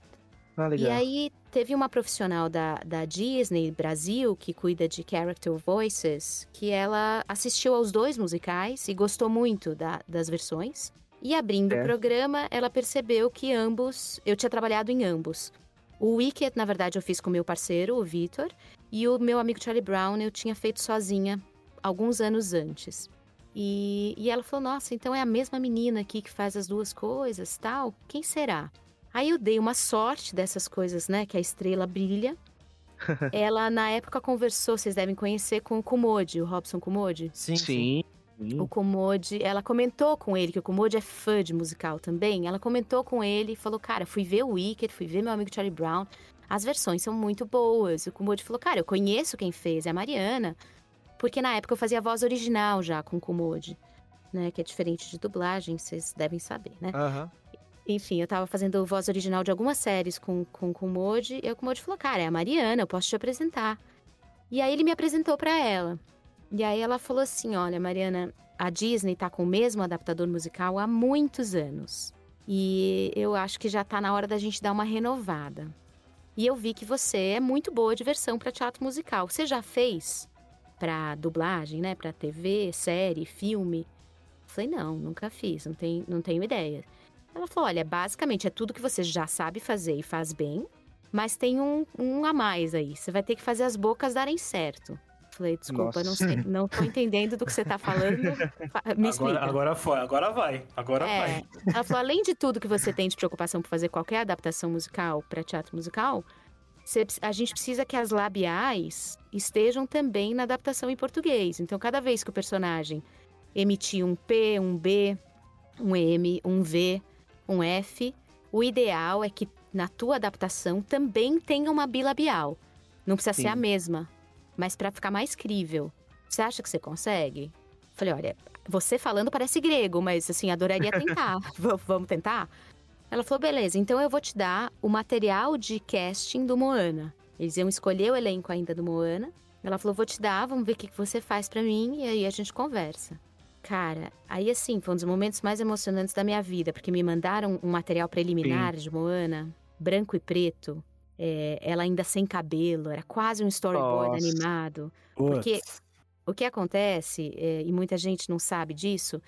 Ah, legal. E aí teve uma profissional da, da Disney Brasil que cuida de character voices, que ela assistiu aos dois musicais e gostou muito da- das versões. E abrindo É. o programa, ela percebeu que ambos, eu tinha trabalhado em ambos. O Wicked, na verdade, eu fiz com meu parceiro, o Vitor, e o meu amigo Charlie Brown eu tinha feito sozinha alguns anos antes. E, e ela falou: Nossa, então é a mesma menina aqui que faz as duas coisas, tal? Quem será? Aí eu dei uma sorte dessas coisas, né? Que a estrela brilha. <laughs> ela, na época, conversou, vocês devem conhecer, com o Kumode, o Robson Kumode. Sim, sim. Sim. O Kumode, ela comentou com ele, que o Kumode é fã de musical também. Ela comentou com ele e falou: Cara, fui ver o Wicked, fui ver meu amigo Charlie Brown. As versões são muito boas. O Kumode falou: Cara, eu conheço quem fez, é a Mariana. Porque na época eu fazia a voz original já com o Kumode, né? Que é diferente de dublagem, vocês devem saber, né? Aham. Enfim, eu tava fazendo voz original de algumas séries com, com, com o Moji, e o Moji falou, cara, é a Mariana, eu posso te apresentar. E aí ele me apresentou pra ela. E aí ela falou assim, olha, Mariana, a Disney tá com o mesmo adaptador musical há muitos anos. E eu acho que já tá na hora da gente dar uma renovada. E eu vi que você é muito boa de versão pra teatro musical. Você já fez pra dublagem, né? Pra TV, série, filme? Eu falei, não, nunca fiz, não, tem, não tenho ideia. Ela falou: olha, basicamente é tudo que você já sabe fazer e faz bem, mas tem um, um a mais aí. Você vai ter que fazer as bocas darem certo. Falei, desculpa, não sei, não tô entendendo do que você tá falando. Fa- Me explica. Agora, agora foi, agora vai, agora É, vai. ela falou, além de tudo que você tem de preocupação por fazer qualquer adaptação musical para teatro musical, você a gente precisa que as labiais estejam também na adaptação em português. Então, cada vez que o personagem emitir um P, um B, um M, um V, um F, o ideal é que na tua adaptação também tenha uma bilabial. Não precisa ser Sim. a mesma, mas para ficar mais crível. Você acha que você consegue? Falei, olha, você falando parece grego, mas assim, adoraria tentar. <laughs> Vamos tentar? Ela falou, beleza, então eu vou te dar o material de casting do Moana. Eles iam escolher o elenco ainda do Moana. Ela falou, vou te dar, vamos ver o que que você faz pra mim e aí a gente conversa. Cara, aí assim, foi um dos momentos mais emocionantes da minha vida, porque me mandaram um material preliminar de Moana, branco e preto. É, ela ainda sem cabelo, era quase um storyboard Nossa. animado. Porque o que acontece, é, e muita gente não sabe disso,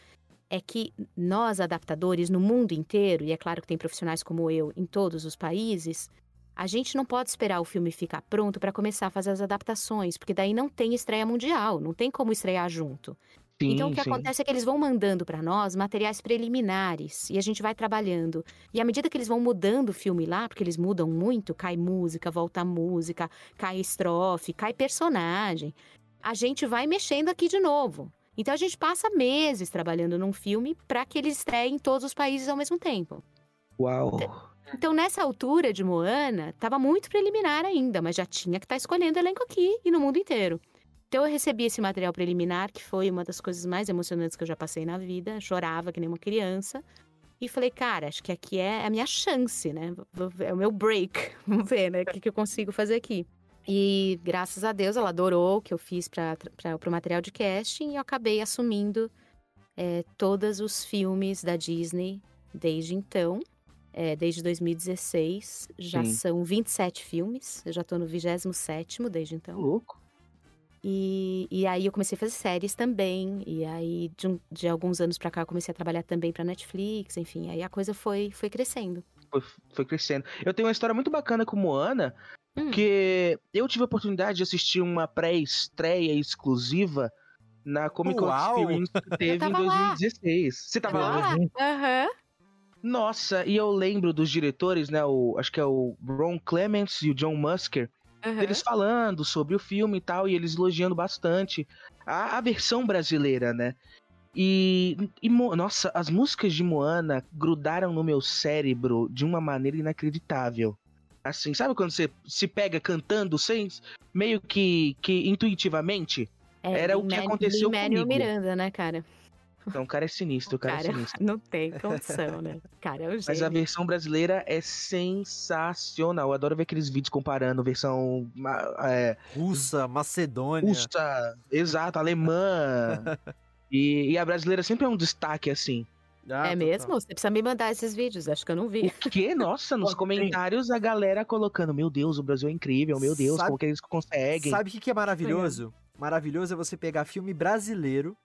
é que nós, adaptadores, no mundo inteiro, e é claro que tem profissionais como eu em todos os países, a gente não pode esperar o filme ficar pronto para começar a fazer as adaptações, porque daí não tem estreia mundial, não tem como estrear junto. Sim, Então, o que sim. acontece é que eles vão mandando para nós materiais preliminares e a gente vai trabalhando. E à medida que eles vão mudando o filme lá, porque eles mudam muito, cai música, volta música, cai estrofe, cai personagem, a gente vai mexendo aqui de novo. Então, a gente passa meses trabalhando num filme para que ele estreie em todos os países ao mesmo tempo. Uau. Então, nessa altura de Moana, estava muito preliminar ainda, mas já tinha que estar escolhendo elenco aqui e no mundo inteiro. Então, eu recebi esse material preliminar, que foi uma das coisas mais emocionantes que eu já passei na vida. Chorava que nem uma criança. E falei, cara, acho que aqui é a minha chance, né? É o meu break. <laughs> Vamos ver, né? O que, que eu consigo fazer aqui. E graças a Deus ela adorou o que eu fiz para o material de casting e eu acabei assumindo é, todos os filmes da Disney desde então. É, desde 2016. Já Sim. são 27 filmes. Eu já tô no 27 desde então. Louco. E, e aí eu comecei a fazer séries também. E aí, de, um- de alguns anos pra cá, eu comecei a trabalhar também pra Netflix, enfim. Aí a coisa foi, foi crescendo. Foi, foi crescendo. Eu tenho uma história muito bacana com Moana, Hum. porque eu tive a oportunidade de assistir uma pré-estreia exclusiva na Comic Con! Experience que teve em tava lá. 2016. Você tava lá. Aham. Nossa, e eu lembro dos diretores, né? O, acho que é o Ron Clements e o John Musker, aham. eles falando sobre o filme e tal, e eles elogiando bastante a, a versão brasileira, né? E, e nossa, as músicas de Moana grudaram no meu cérebro de uma maneira inacreditável. Assim, sabe quando você se pega cantando sem meio que, que intuitivamente? É, Era o que aconteceu Lin-Manuel comigo. Miranda, né, cara? Então, o cara é sinistro, o cara, é Cara, sinistro. <laughs> não tem condição, né? Cara, é o Mas a gênio. versão brasileira é sensacional. Eu adoro ver aqueles vídeos comparando versão é, Russa, Macedônia. russa, exato, alemã. <laughs> E, e a brasileira sempre é um destaque assim. Ah, É mesmo? Você precisa me mandar esses vídeos, acho que eu não vi. O que? Nossa, nos <laughs> comentários a galera colocando: Meu Deus, o Brasil é incrível, meu Deus, Sabe- como que eles conseguem? Sabe o que, que é maravilhoso? Maravilhoso é você pegar filme brasileiro.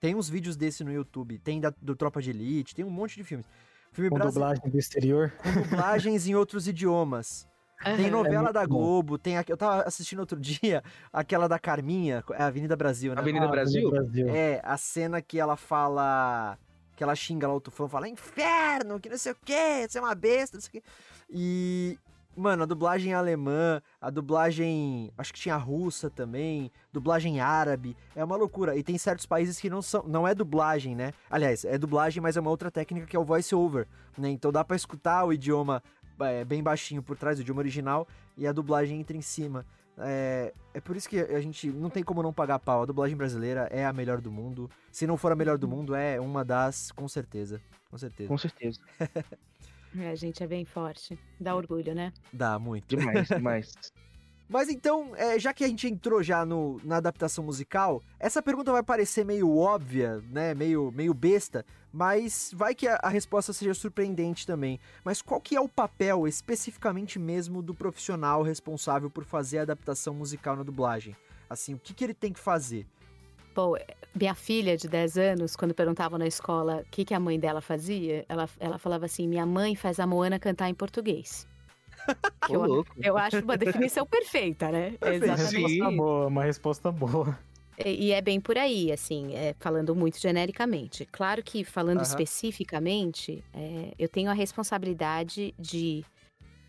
Tem uns vídeos desse no YouTube. Tem da- do Tropa de Elite, tem um monte de filmes. Filme Com dublagem do exterior. Com dublagens em outros idiomas. Tem Aham. novela muito da bom. Globo, tem aqui, eu tava assistindo outro <laughs> dia aquela da Carminha, é Avenida Brasil, né? Avenida Ah, Brasil? Brasil. É, a cena que ela fala. Que ela xinga lá o tufão, fala inferno, que não sei o que, você é uma besta, não sei o que. E. Mano, a dublagem alemã, a dublagem. Acho que tinha russa também, dublagem árabe. É uma loucura. E tem certos países que não são. Não é dublagem, né? Aliás, é dublagem, mas é uma outra técnica que é o voice over. Né? Então dá pra escutar o idioma é, bem baixinho por trás, o idioma original, e a dublagem entra em cima. É, é por isso que a gente não tem como não pagar pau. A dublagem brasileira é a melhor do mundo. Se não for a melhor do mundo, é uma das, com certeza. Com certeza. Com certeza. <laughs> É, A gente é bem forte. Dá orgulho, né? Dá muito. Demais, <laughs> demais. Mas então, é, já que a gente entrou já no, na adaptação musical, essa pergunta vai parecer meio óbvia, né? Meio, meio besta, mas vai que a, a resposta seja surpreendente também. Mas qual que é o papel especificamente mesmo do profissional responsável por fazer a adaptação musical na dublagem? Assim, o que, que ele tem que fazer? Pô, minha filha de 10 anos, quando perguntavam na escola o que, que a mãe dela fazia, ela, ela falava assim: minha mãe faz a Moana cantar em português. <laughs> Que eu, louco. eu acho uma definição perfeita, né? <laughs> Perfeito. Uma Exatamente. resposta boa, uma resposta boa. E, e é bem por aí, assim, é, falando muito genericamente. Claro que, falando especificamente, é, eu tenho a responsabilidade de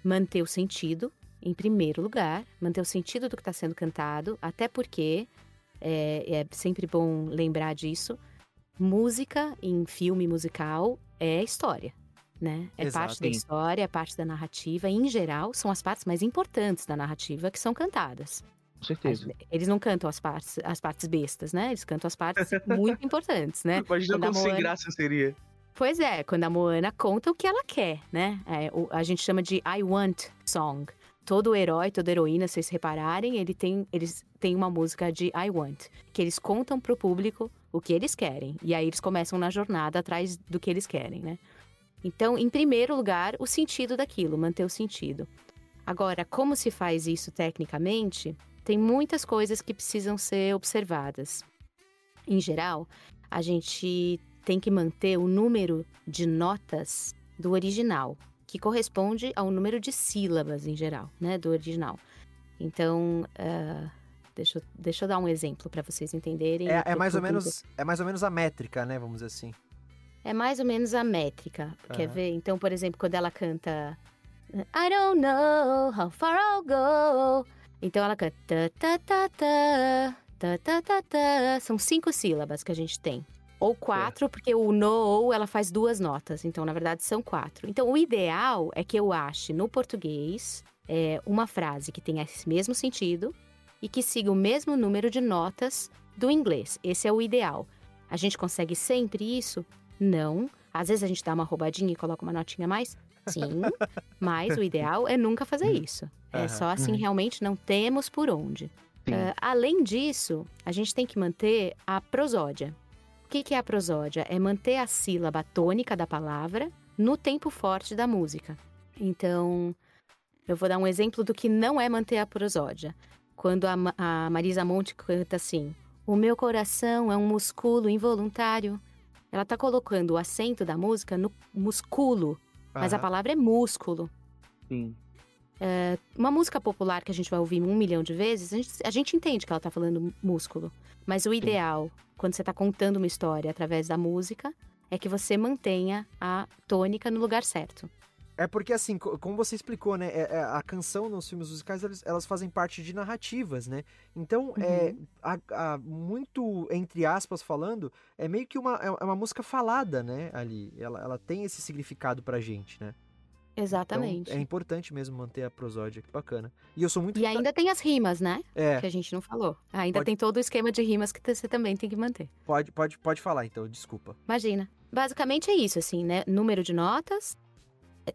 manter o sentido, em primeiro lugar, manter o sentido do que está sendo cantado, até porque é, é sempre bom lembrar disso. Música em filme musical é história. Né? É Exato. parte da história, é parte da narrativa. E, em geral, são as partes mais importantes da narrativa que são cantadas. Com certeza. Eles não cantam as partes, as partes bestas, né? Eles cantam as partes muito <laughs> importantes, né? Imagina Quando a como sem Moana- graça seria. Pois é, quando a Moana conta o que ela quer, né? É, o- a gente chama de I want song. Todo herói, toda heroína, se vocês repararem, ele tem, eles têm uma música de I want, que eles contam pro público o que eles querem. E aí eles começam na jornada atrás do que eles querem, né? Então, em primeiro lugar, o sentido daquilo, manter o sentido. Agora, como se faz isso tecnicamente? Tem muitas coisas que precisam ser observadas. Em geral, a gente tem que manter o número de notas do original, que corresponde ao número de sílabas em geral, né, do original. Então, uh, deixa, eu, deixa eu dar um exemplo para vocês entenderem. É, é mais ou menos, é mais ou menos a métrica, né, vamos dizer assim. É mais ou menos a métrica, uhum. quer ver? Então, por exemplo, quando ela canta I don't know how far I'll go. Então ela canta ta ta ta ta ta ta ta, ta. são cinco sílabas que a gente tem. Ou quatro, porque o no ela faz duas notas. Então, na verdade, são quatro. Então, o ideal é que eu ache no português é, uma frase que tenha esse mesmo sentido e que siga o mesmo número de notas do inglês. Esse é o ideal. A gente consegue sempre isso? Não. Às vezes a gente dá uma roubadinha e coloca uma notinha a mais? Sim. <laughs> mas o ideal é nunca fazer isso. É só assim, Uhum. realmente não temos por onde. Ah, além disso, a gente tem que manter a prosódia. O que, que é a prosódia? É manter a sílaba tônica da palavra no tempo forte da música. Então, eu vou dar um exemplo do que não é manter a prosódia. Quando a, a Marisa Monte canta assim: O meu coração é um músculo involuntário. Ela tá colocando o acento da música no músculo, mas a palavra é músculo. Sim. Uma música popular que a gente vai ouvir um milhão de vezes, a gente, a gente entende que ela tá falando músculo. Mas o ideal, quando você tá contando uma história através da música, é que você mantenha a tônica no lugar certo. É porque, assim, co- como você explicou, né? é- é, a canção nos filmes musicais, elas fazem parte de narrativas, né? Então, é, a- a- muito, entre aspas, falando, é meio que uma, é é uma música falada, né? Ali. Ela, ela tem esse significado pra gente, né? Exatamente. Então, é importante mesmo manter a prosódia, que bacana. E eu sou muito... E ainda tem as rimas, né? É, Que a gente não falou. Ainda Pode- tem todo o esquema de rimas que você também tem que manter. pode, pode, pode falar, então, desculpa. Imagina. Basicamente é isso, assim, né? Número de notas,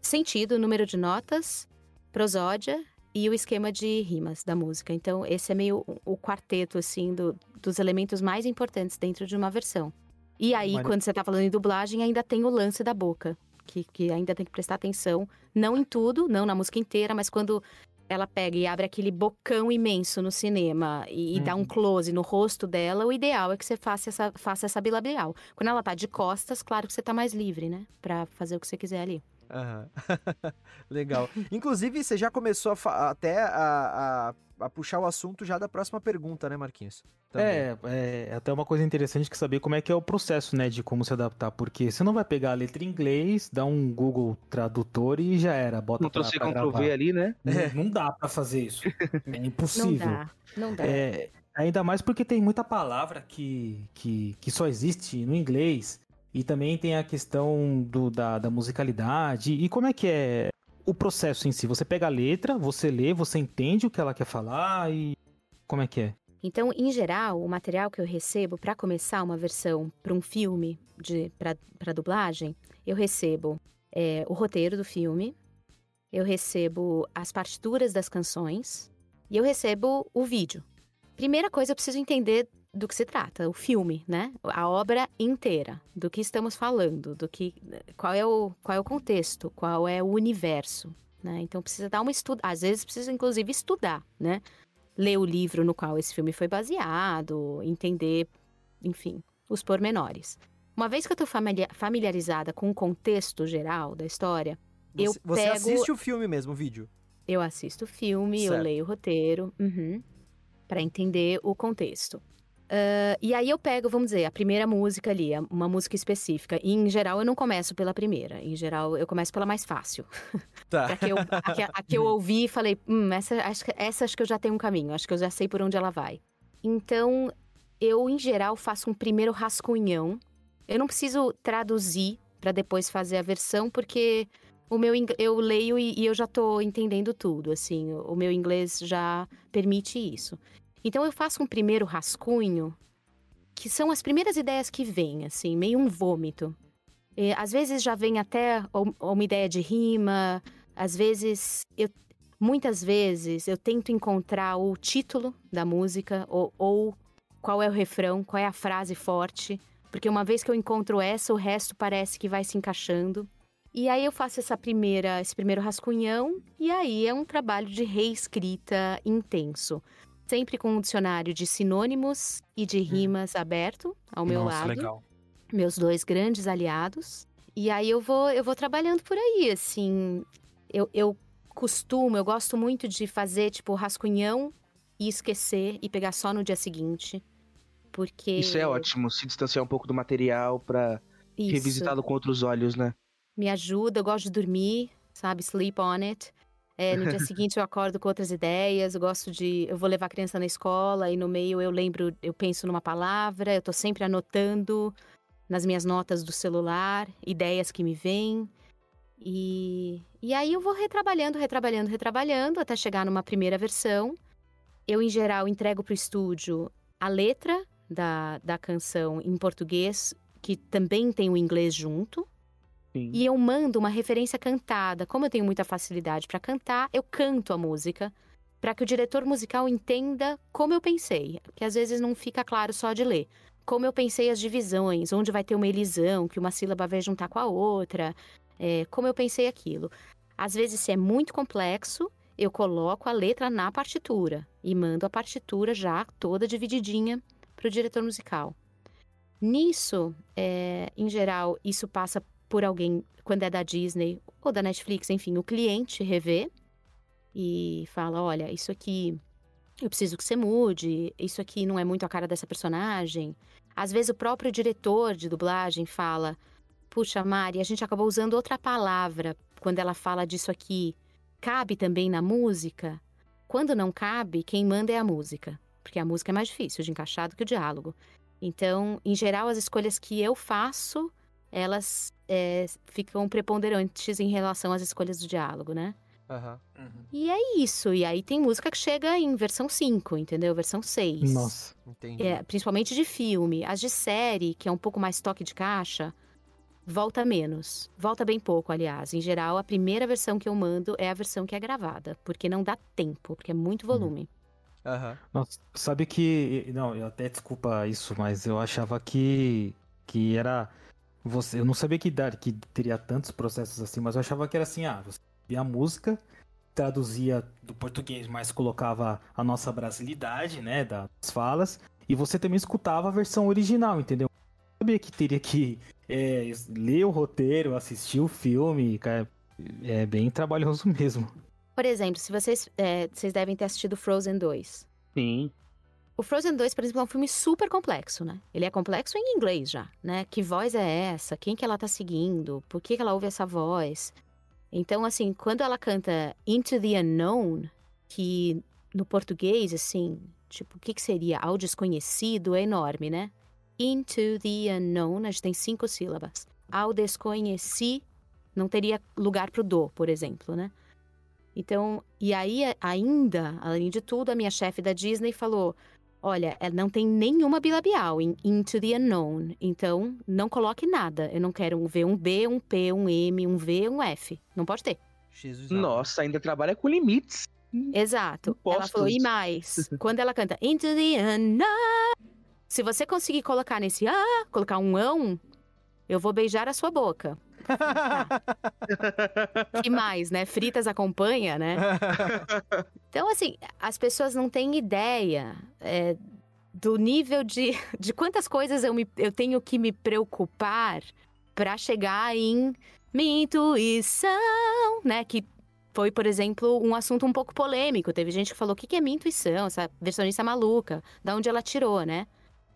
sentido, número de notas, prosódia e o esquema de rimas da música. Então, esse é meio o- quarteto, assim, do- dos elementos mais importantes dentro de uma versão. E aí, quando você tá falando em dublagem, ainda tem o lance da boca, que, que ainda tem que prestar atenção. Não em tudo, não na música inteira, mas quando ela pega e abre aquele bocão imenso no cinema e, e dá um close no rosto dela, o ideal é que você faça essa, faça essa bilabial. Quando ela tá de costas, claro que você tá mais livre, né? Pra fazer o que você quiser ali. Aham. <laughs> Legal. Inclusive, você já começou a até a, a, a puxar o assunto já da próxima pergunta, né, Marquinhos? Também. É, é até uma coisa interessante que saber como é que é o processo, né, de como se adaptar, porque você não vai pegar a letra em inglês, dá um Google Tradutor e já era, bota Ctrl pra, C, Ctrl. V ali, né? Não, não dá pra fazer isso. <laughs> É Não impossível. dá, não dá. É, ainda mais porque tem muita palavra que, que, que só existe no inglês. E também tem a questão do, da, da musicalidade. E como é que é o processo em si? Você pega a letra, você lê, você entende o que ela quer falar e. Como é que é? Então, em geral, o material que eu recebo para começar uma versão para um filme para dublagem, eu recebo é, o roteiro do filme, eu recebo as partituras das canções e eu recebo o vídeo. Primeira coisa, eu preciso entender do que se trata, o filme, né? A obra inteira, do que estamos falando, do que qual é o qual é o contexto, qual é o universo, né? Então precisa dar uma estudo, às vezes precisa inclusive estudar, né? ler o livro no qual esse filme foi baseado, entender, enfim, os pormenores. Uma vez que eu estou familiarizada com o contexto geral da história, eu Você, você pego- assiste o filme mesmo, o vídeo? eu assisto o filme, eu Certo. leio o roteiro, para entender o contexto. Ah, e aí eu pego, vamos dizer, a primeira música ali, uma música específica. E em geral eu não começo pela primeira. Em geral eu começo pela mais fácil. <laughs> Tá. A que eu, a que, a que eu ouvi e falei, hum, essa acho, que- essa acho que eu já tenho um caminho, acho que eu já sei por onde ela vai. Então, eu, em geral, faço um primeiro rascunhão. Eu não preciso traduzir para depois fazer a versão, porque o meu eu leio e, e eu já tô entendendo tudo, assim, o meu inglês já permite isso. Então eu faço um primeiro rascunho, que são as primeiras ideias que vêm, assim, meio um vômito. E, às vezes já vem até um- uma ideia de rima, às vezes eu muitas vezes eu tento encontrar o título da música ou, ou qual é o refrão, qual é a frase forte, porque uma vez que eu encontro essa, o resto parece que vai se encaixando. E aí eu faço essa primeira, esse primeiro rascunhão e aí é um trabalho de reescrita intenso, sempre com um dicionário de sinônimos e de rimas aberto ao meu Nossa, lado legal. meus dois grandes aliados. E aí eu vou, eu vou trabalhando por aí, assim. Eu, eu costumo, eu gosto muito de fazer, tipo, rascunhão e esquecer e pegar só no dia seguinte. Porque. Isso é ótimo, se distanciar um pouco do material Isso. revisitá-lo com outros olhos, né? me ajuda, eu gosto de dormir, sabe? Sleep on it. É, no dia seguinte eu acordo com outras ideias, eu gosto de. Eu vou levar a criança na escola e no meio eu lembro, eu penso numa palavra, eu tô sempre anotando nas minhas notas do celular, ideias que me vêm. E, e aí eu vou retrabalhando, retrabalhando, retrabalhando até chegar numa primeira versão. Eu, em geral, entrego pro estúdio a letra da, da canção em português, que também tem o inglês junto. Sim. E eu mando uma referência cantada. Como eu tenho muita facilidade para cantar, eu canto a música para que o diretor musical entenda como eu pensei, que às vezes não fica claro só de ler. Como eu pensei as divisões, onde vai ter uma elisão, que uma sílaba vai juntar com a outra, é, como eu pensei aquilo. Às vezes, se é muito complexo, eu coloco a letra na partitura e mando a partitura já toda divididinha para o diretor musical. Nisso, é, em geral, isso passa por alguém, quando é da Disney ou da Netflix, enfim, o cliente revê e fala: olha, isso aqui eu preciso que você mude, isso aqui não é muito a cara dessa personagem. Às vezes o próprio diretor de dublagem fala: puxa, Mari, a gente acabou usando outra palavra quando ela fala disso aqui. Cabe também na música? Quando não cabe, quem manda é a música, porque a música é mais difícil de encaixar do que o diálogo. Então, em geral, as escolhas que eu faço, elas é, ficam preponderantes em relação às escolhas do diálogo, né? Aham. E é isso. E aí tem música que chega em versão 5, entendeu? Versão 6. Nossa. Entendi. É, principalmente de filme. As de série, que é um pouco mais toque de caixa, volta menos. Volta bem pouco, aliás. Em geral, a primeira versão que eu mando é a versão que é gravada, porque não dá tempo, porque é muito volume. Aham. Nossa, sabe que. Não, eu até desculpa isso, mas eu achava que. Que era. Você, eu não sabia que, dar, que teria tantos processos assim, mas eu achava que era assim, ah, você via a música, traduzia do português, mas colocava a nossa brasilidade, né, das falas, e você também escutava a versão original, entendeu? Eu sabia que teria que é, ler o roteiro, assistir o filme, cara, é bem trabalhoso <laughs> mesmo. Por exemplo, se vocês, é, vocês devem ter assistido Frozen 2. Sim. O Frozen 2, por exemplo, é um filme super complexo, né? Ele é complexo em inglês já, né? Que voz é essa? Quem que ela tá seguindo? Por que, que ela ouve essa voz? Então, assim, quando ela canta Into the Unknown, que no português, assim, tipo, o que, que seria? Ao desconhecido é enorme, né? Into the Unknown, a gente tem cinco sílabas. Ao desconheci, não teria lugar pro do, por exemplo, né? Então, e aí, ainda, além de tudo, a minha chefe da Disney falou: Olha, é, não tem nenhuma bilabial em Into the Unknown. Então, não coloque nada. Eu não quero um V, um B, um P, um M, um V, um F. Não pode ter. Jesus. Nossa, ainda trabalha com limites. Exato. Ela Impostos. falou, e mais? <laughs> Quando ela canta Into the Unknown, se você conseguir colocar nesse ah, colocar um ão, eu vou beijar a sua boca. que <laughs> mais, né? Fritas acompanha, né? <laughs> Então, assim, as pessoas não têm ideia é, do nível de, de quantas coisas eu, me, eu tenho que me preocupar para chegar em minha intuição, né? Que foi, por exemplo, um assunto um pouco polêmico. Teve gente que falou: o que que é minha intuição? Essa versionista maluca, da onde ela tirou, né?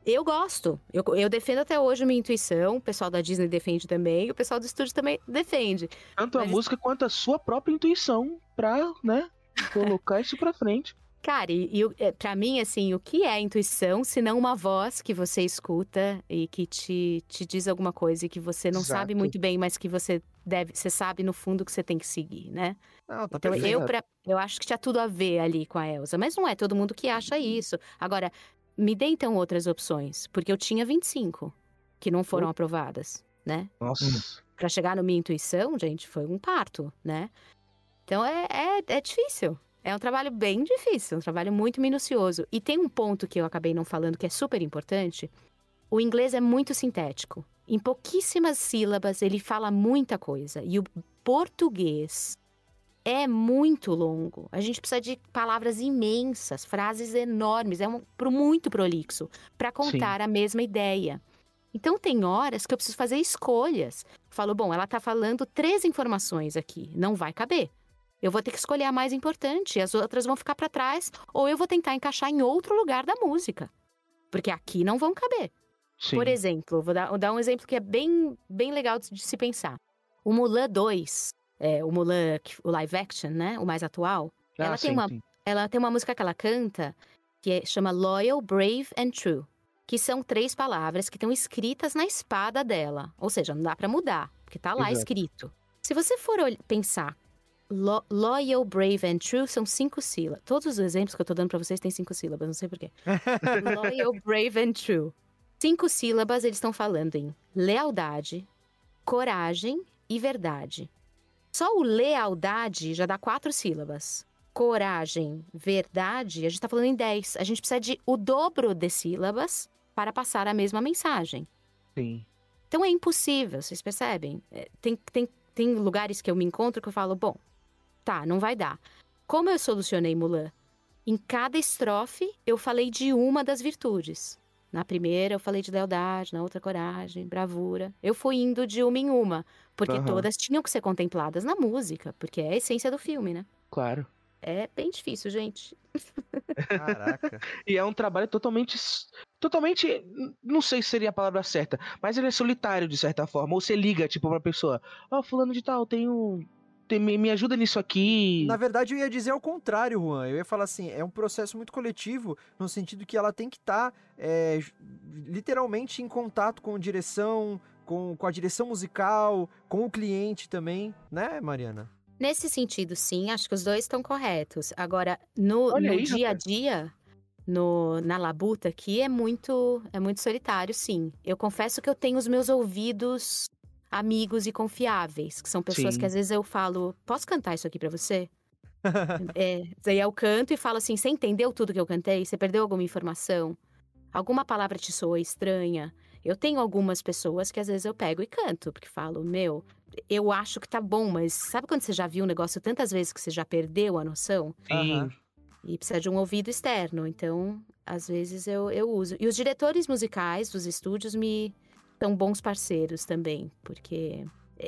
Eu gosto. Eu, eu defendo até hoje minha intuição. O pessoal da Disney defende também. O pessoal do estúdio também defende. Tanto a Mas- música quanto a sua própria intuição pra, né, colocar isso pra frente. <laughs> Cara, e, e é, pra mim, assim, o que é intuição se não uma voz que você escuta e que te, te diz alguma coisa e que você não sabe Exato. muito bem, mas que você deve, você sabe no fundo que você tem que seguir, né? Não, tá Então perfeito. eu, pra- eu acho que tinha tudo a ver ali com a Elsa, mas não é todo mundo que acha isso. Agora, me dê então outras opções, porque eu tinha 25 que não foram aprovadas, né? Nossa. Pra chegar no minha intuição, gente, foi um parto, né? Então é, é, é difícil. É um trabalho bem difícil, um trabalho muito minucioso. E tem um ponto que eu acabei não falando que é super importante. O inglês é muito sintético. Em pouquíssimas sílabas ele fala muita coisa. E o português é muito longo. A gente precisa de palavras imensas, frases enormes, é um, muito prolixo para contar a mesma ideia. Então tem horas que eu preciso fazer escolhas. Falo, bom, ela tá falando três informações aqui, não vai caber. eu vou ter que escolher a mais importante, as outras vão ficar para trás, ou eu vou tentar encaixar em outro lugar da música. Porque aqui não vão caber. Sim. Por exemplo, vou dar, vou dar um exemplo que é bem, bem legal de, de se pensar. O Mulan 2, é, o Mulan, o live action, né? O mais atual, Ah, ela, tem sim, uma, sim. ela tem uma música que ela canta que é- chama Loyal, Brave and True. Que são três palavras que estão escritas na espada dela. Ou seja, não dá pra mudar, porque tá lá Exato. escrito. Se você for pensar, lo- Loyal, Brave and True são cinco sílabas. Todos os exemplos que eu tô dando pra vocês têm cinco sílabas, não sei porquê. <laughs> Loyal, Brave and True. Cinco sílabas eles estão falando em lealdade, coragem e verdade. Só o lealdade já dá quatro sílabas. Coragem, verdade, a gente tá falando em dez. A gente precisa de o dobro de sílabas para passar a mesma mensagem. Sim. Então é impossível, vocês percebem? É, Tem, tem, tem lugares que eu me encontro que eu falo, bom, tá, não vai dar. Como eu solucionei Mulan? Em cada estrofe eu falei de uma das virtudes. Na primeira eu falei de lealdade, na outra coragem, bravura. Eu fui indo de uma em uma, porque Aham. todas tinham que ser contempladas na música, porque é a essência do filme, né? Claro. É bem difícil, gente. Caraca. <laughs> E é um trabalho totalmente. Totalmente. Não sei se seria a palavra certa, mas ele é solitário de certa forma. Ou você liga, tipo, pra pessoa: Ó, fulano de tal, tenho. Tem, me, me ajuda nisso aqui. Na verdade, eu ia dizer ao contrário, Juan. Eu ia falar assim, é um processo muito coletivo, no sentido que ela tem que estar literalmente em contato com direção, com, com a direção musical, com o cliente também, né, Mariana? Nesse sentido, sim, acho que os dois estão corretos. Agora, no, Olha no aí, dia a dia, no, na labuta aqui, é muito, é muito solitário, sim. Eu confesso que eu tenho os meus ouvidos amigos e confiáveis, que são pessoas Sim. que às vezes eu falo, posso cantar isso aqui pra você? <laughs> é, daí eu canto e falo assim, você entendeu tudo que eu cantei? Você perdeu alguma informação? Alguma palavra te soou estranha? Eu tenho algumas pessoas que às vezes eu pego e canto, porque falo, meu, eu acho que tá bom, mas sabe quando você já viu um negócio tantas vezes que você já perdeu a noção? Sim. Aham. E precisa de um ouvido externo. Então, às vezes eu, eu uso. E os diretores musicais dos estúdios me são bons parceiros também, porque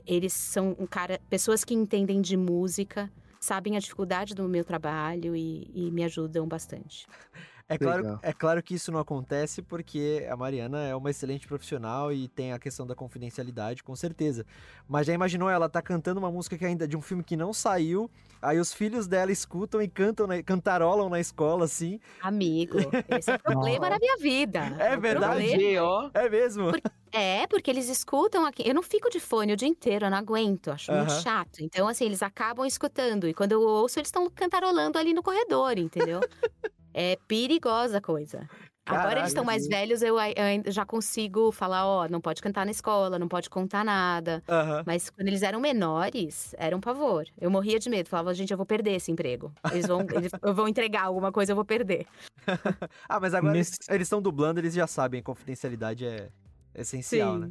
eles são um cara, pessoas que entendem de música, sabem a dificuldade do meu trabalho e, e me ajudam bastante. <laughs> É claro, Legal. é claro que isso não acontece porque a Mariana é uma excelente profissional e tem a questão da confidencialidade, com certeza. Mas já imaginou ela tá cantando uma música que ainda de um filme que não saiu, aí os filhos dela escutam e cantam, na- cantarolam na escola, assim. Amigo, esse é o problema na minha vida. É o verdade? ó. É mesmo? É, porque eles escutam aqui. Eu não fico de fone o dia inteiro, eu não aguento, acho muito chato. Então, assim, eles acabam escutando. E quando eu ouço, eles estão cantarolando ali no corredor, entendeu? <laughs> é perigosa a coisa. Agora eles estão mais velhos, eu, ai- eu já consigo falar, ó, não pode cantar na escola, não pode contar nada. Mas quando eles eram menores, era um pavor. Eu morria de medo, falava, gente, eu vou perder esse emprego. Eles vão, eles, <laughs> eu vou entregar alguma coisa, eu vou perder. <laughs> Ah, mas agora Nesse- eles- estão dublando, eles já sabem, a confidencialidade é essencial, né?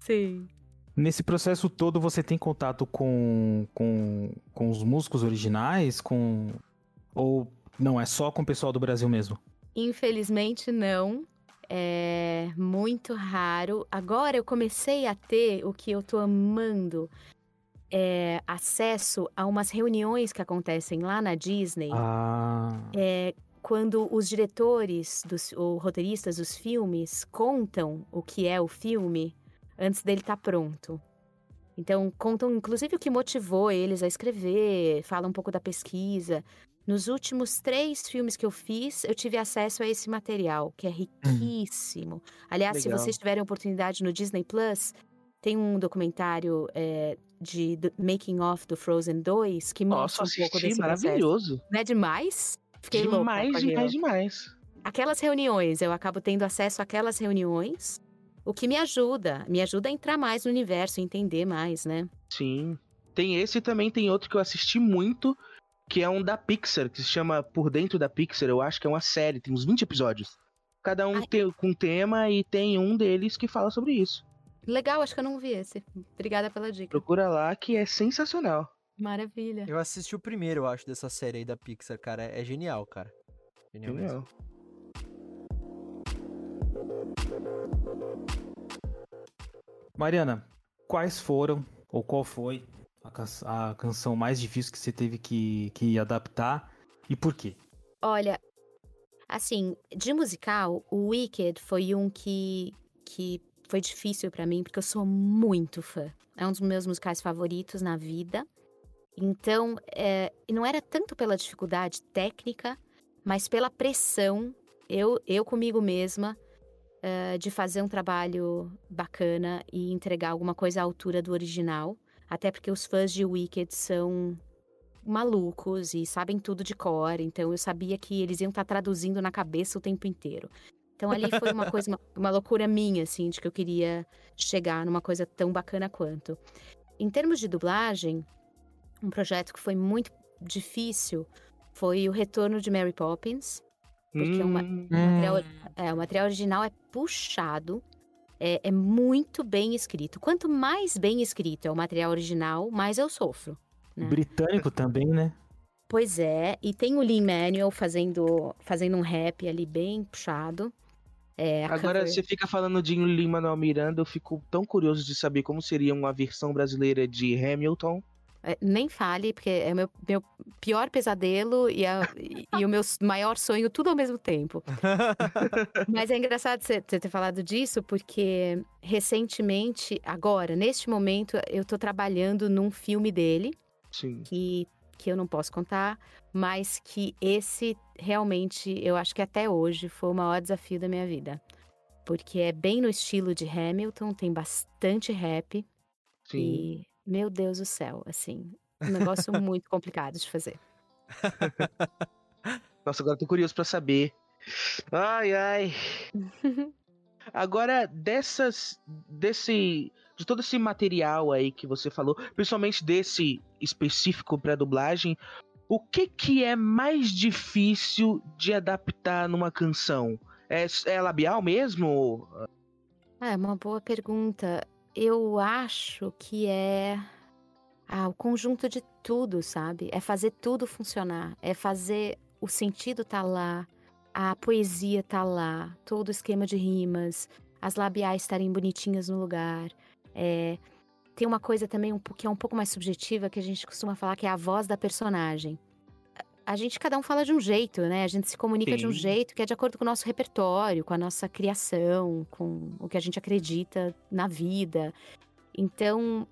Sim. Nesse processo todo, você tem contato com, com, com os músicos originais? com Ou não, é só com o pessoal do Brasil mesmo? Infelizmente não. É muito raro. Agora eu comecei a ter o que eu tô amando. É acesso a umas reuniões que acontecem lá na Disney. Ah. É, quando os diretores dos, ou roteiristas dos filmes contam o que é o filme antes dele estar pronto. Então, contam inclusive o que motivou eles a escrever, falam um pouco da pesquisa. Nos últimos três filmes que eu fiz, eu tive acesso a esse material, que é riquíssimo. Aliás, se Legal. vocês tiverem oportunidade no Disney Plus, tem um documentário é, de Making of do Frozen 2 que Nossa, mostra um pouco desse processo. maravilhoso. Não é demais? Fiquei louca demais, com aquilo. demais, demais. Aquelas reuniões, eu acabo tendo acesso àquelas reuniões, o que me ajuda, me ajuda a entrar mais no universo, entender mais, né? Sim. Tem esse e também tem outro que eu assisti muito, que é um da Pixar, que se chama Por Dentro da Pixar. Eu acho que é uma série, tem uns 20 episódios. Cada um Ai. tem, com um tema e tem um deles que fala sobre isso. Legal, acho que eu não vi esse. Obrigada pela dica. Procura lá que é sensacional. Maravilha. Eu assisti o primeiro, eu acho, dessa série aí da Pixar, cara. É genial, cara. Genial, mesmo. Genial. Mariana, quais foram, ou qual foi, A, can- a canção mais difícil que você teve que, que adaptar e por quê? Olha, assim, de musical, o Wicked foi um que, que foi difícil pra mim, porque eu sou muito fã. É um dos meus musicais favoritos na vida. Então, é, não era tanto pela dificuldade técnica, mas pela pressão, eu, eu comigo mesma, é, de fazer um trabalho bacana e entregar alguma coisa à altura do original. Até porque os fãs de Wicked são malucos e sabem tudo de cor, então eu sabia que eles iam estar traduzindo na cabeça o tempo inteiro. Então ali foi uma coisa, uma, uma loucura minha, assim, de que eu queria chegar numa coisa tão bacana quanto. Em termos de dublagem, um projeto que foi muito difícil foi o retorno de Mary Poppins, porque é uma- Hum, o material, é, o material original é puxado, é, é muito bem escrito. Quanto mais bem escrito é o material original, mais eu sofro. né? Britânico também, né? Pois é, e tem o Lin Manuel fazendo, fazendo um rap ali bem puxado. É, Agora cover- você fica falando de Lin-Manuel Miranda, eu fico tão curioso de saber como seria uma versão brasileira de Hamilton. É, nem fale, porque é meu, meu pior pesadelo e, a- e- o meu maior sonho, tudo ao mesmo tempo. <laughs> Mas é engraçado você você ter falado disso, porque recentemente, agora, neste momento, eu tô trabalhando num filme dele, Sim. que, que eu não posso contar, mas que esse realmente, eu acho que até hoje foi o maior desafio da minha vida. Porque é bem no estilo de Hamilton, tem bastante rap Sim. e, meu Deus do céu, assim, um negócio <laughs> muito complicado de fazer. Nossa, agora eu tô curioso pra saber. Ai, ai. <laughs> Agora, dessas. desse. De todo esse material aí que você falou, principalmente desse específico pra dublagem, o que que é mais difícil de adaptar numa canção? É, é labial mesmo? Ah, é uma boa pergunta. Eu acho que é ah, o conjunto de tudo, sabe? É fazer tudo funcionar. É fazer o sentido tá lá, a poesia tá lá, todo o esquema de rimas, as labiais estarem bonitinhas no lugar. É, tem uma coisa também um, que é um pouco mais subjetiva que a gente costuma falar que é a voz da personagem. A gente, cada um fala de um jeito, né? A gente se comunica de um Sim. jeito que é de acordo com o nosso repertório, com a nossa criação, com o que a gente acredita na vida. Então,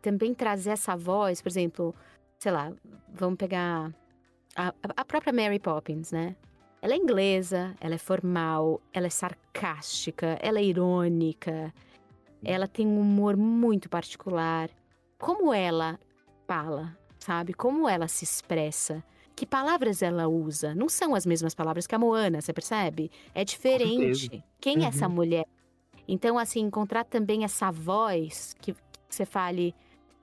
também trazer essa voz, por exemplo, sei lá, vamos pegar a, a própria Mary Poppins, né? Ela é inglesa, ela é formal, ela é sarcástica, ela é irônica, ela tem um humor muito particular. Como ela fala, sabe? Como ela se expressa. Que palavras ela usa? Não são as mesmas palavras que a Moana, você percebe? É diferente. Quem é essa mulher? Então, assim, encontrar também essa voz que, que você fale,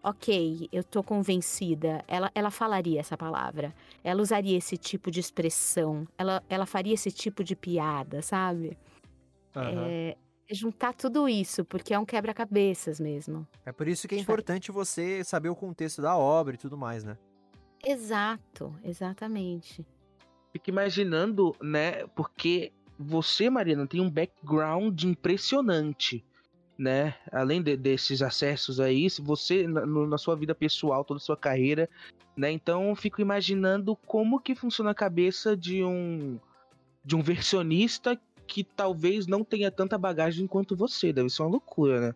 ok, eu tô convencida, ela, ela falaria essa palavra, ela usaria esse tipo de expressão, ela, ela faria esse tipo de piada, sabe? Aham. É, juntar tudo isso, porque é um quebra-cabeças mesmo. É por isso que é importante você saber o contexto da obra e tudo mais, né? Exato, exatamente. Fico imaginando, né? Porque você, Mariana, tem um background impressionante, né? Além de- desses acessos aí, você, na, na sua vida pessoal, toda a sua carreira, né? Então, fico imaginando como que funciona a cabeça de um de um versionista que talvez não tenha tanta bagagem quanto você. Deve ser uma loucura, né?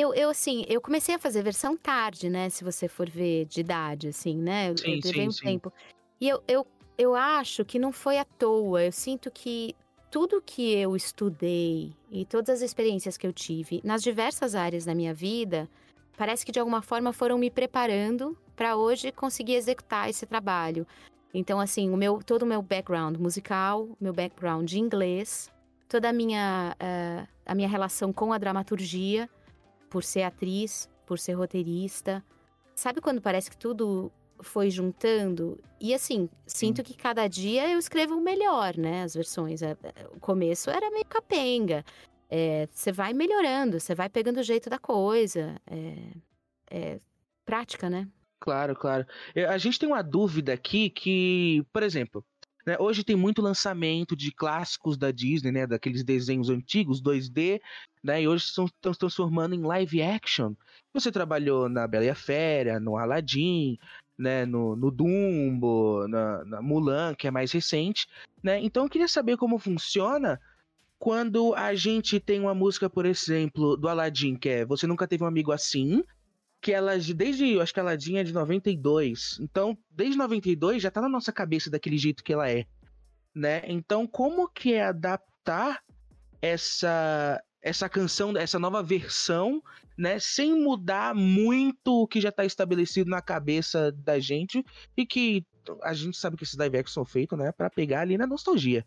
Eu, eu, assim, eu comecei a fazer versão tarde, né? Se você for ver de idade, assim, né? Eu, Sim, eu levei um sim. tempo. E eu, eu, eu acho que não foi à toa. Eu sinto que tudo que eu estudei e todas as experiências que eu tive nas diversas áreas da minha vida, parece que de alguma forma foram me preparando para hoje conseguir executar esse trabalho. Então, assim, o meu, todo o meu background musical, meu background de inglês, toda a minha, eh, a minha relação com a dramaturgia, por ser atriz, por ser roteirista. Sabe quando parece que tudo foi juntando? E assim, sinto que cada dia eu escrevo melhor, né? As versões. É, é, O começo era meio capenga. É, Você vai melhorando, você vai pegando o jeito da coisa. É, é prática, né? Claro, claro. Eh, A gente tem uma dúvida aqui que, por exemplo, né? Hoje tem muito lançamento de clássicos da Disney, né? Daqueles desenhos antigos, 2D, né? E hoje estão se transformando em live action. Você trabalhou na Bela e a Fera, no Aladdin, né? No, no Dumbo, na, na Mulan, que é mais recente, né? Então eu queria saber como funciona quando a gente tem uma música, por exemplo, do Aladdin, que é Você Nunca Teve um Amigo Assim, que ela, desde, eu acho que a Aladdin é de 92, então, desde 92 já tá na nossa cabeça daquele jeito que ela é, né? Então, como que é adaptar essa essa canção, essa nova versão, né, sem mudar muito o que já tá estabelecido na cabeça da gente e que a gente sabe que esses live action são feitos, né, para pegar ali na nostalgia.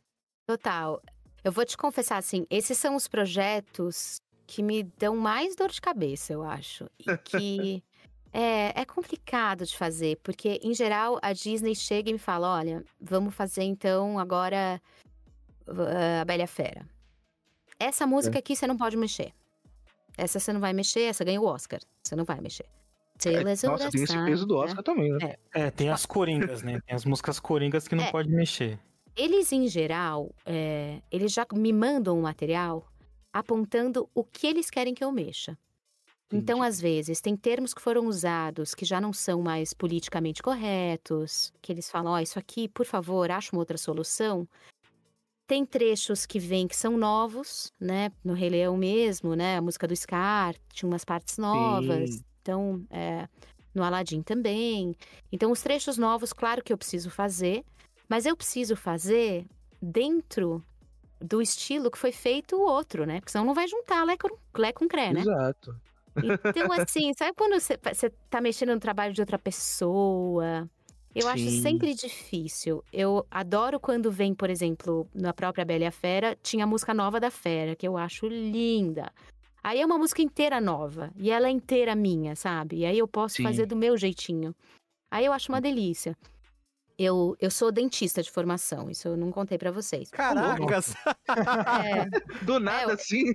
Total. Eu vou te confessar assim, esses são os projetos que me dão mais dor de cabeça, eu acho. E que <laughs> é, é complicado de fazer, porque em geral a Disney chega e me fala: olha, vamos fazer então agora uh, a Bela Fera. Essa música é. aqui você não pode mexer. Essa você não vai mexer, essa ganha o Oscar. Você não vai mexer. É, nossa, tem esse peso do Oscar né? também, né? É. é. tem as coringas, né? Tem as músicas coringas que não é. pode mexer. Eles, em geral, é, eles já me mandam um material apontando o que eles querem que eu mexa. Então, às vezes, tem termos que foram usados que já não são mais politicamente corretos, que eles falam, ó, oh, isso aqui, por favor, acha uma outra solução. Tem trechos que vêm que são novos, né? No Rei Leão mesmo, né? A música do Scar tinha umas partes novas. Sim. Então, é, no Aladdin também. Então, os trechos novos, claro que eu preciso fazer, mas eu preciso fazer dentro do estilo que foi feito o outro, né? Porque senão não vai juntar Lé com, Lé com Cré, né? Exato. Então, <laughs> assim, sabe quando você, tá mexendo no trabalho de outra pessoa? Eu Sim. acho sempre difícil. Eu adoro quando vem, por exemplo, na própria Bela e a Fera, tinha a música nova da Fera, que eu acho linda. Aí é uma música inteira nova, e ela é inteira minha, sabe? E aí eu posso Sim. fazer do meu jeitinho. Aí eu acho uma delícia. Eu, eu sou dentista de formação, isso eu não contei para vocês. Caracas! É, Do nada, é, assim?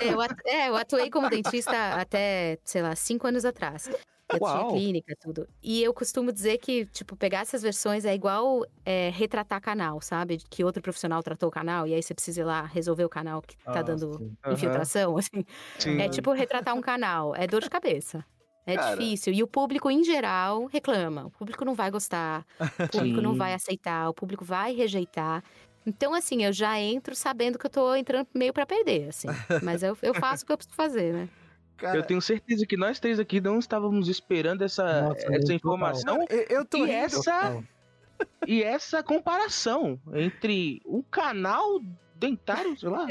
Eu, é, eu atuei como dentista até, sei lá, cinco anos atrás. Eu Uau. tinha clínica, tudo. E eu costumo dizer que, tipo, pegar essas versões é igual é, retratar canal, sabe? Que outro profissional tratou o canal e aí você precisa ir lá resolver o canal que tá ah, dando sim. infiltração, uhum. assim. Sim. É tipo retratar um canal, é dor de cabeça. É Cara. difícil. E o público, em geral, reclama. O público não vai gostar, o <laughs> público não vai aceitar, o público vai rejeitar. Então, assim, eu já entro sabendo que eu tô entrando meio para perder, assim. Mas eu, eu faço o que eu preciso fazer, né? Cara... Eu tenho certeza que nós três aqui não estávamos esperando essa, Nossa, essa informação. Não, eu, eu tô e essa E essa comparação entre o canal dentário, sei lá,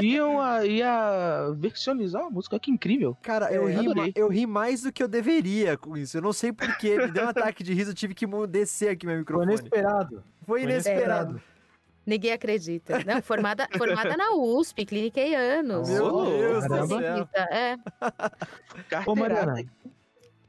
iam a, ia versionizar uma música. Que incrível. Cara, eu, é, ri, eu ri mais do que eu deveria com isso. Eu não sei porquê. Me deu um ataque de riso, eu tive que descer aqui meu microfone. Foi inesperado. Foi inesperado. Ninguém acredita. Não, formada, formada na USP, cliniquei anos. Meu Deus do céu. É. Ô, Mariana,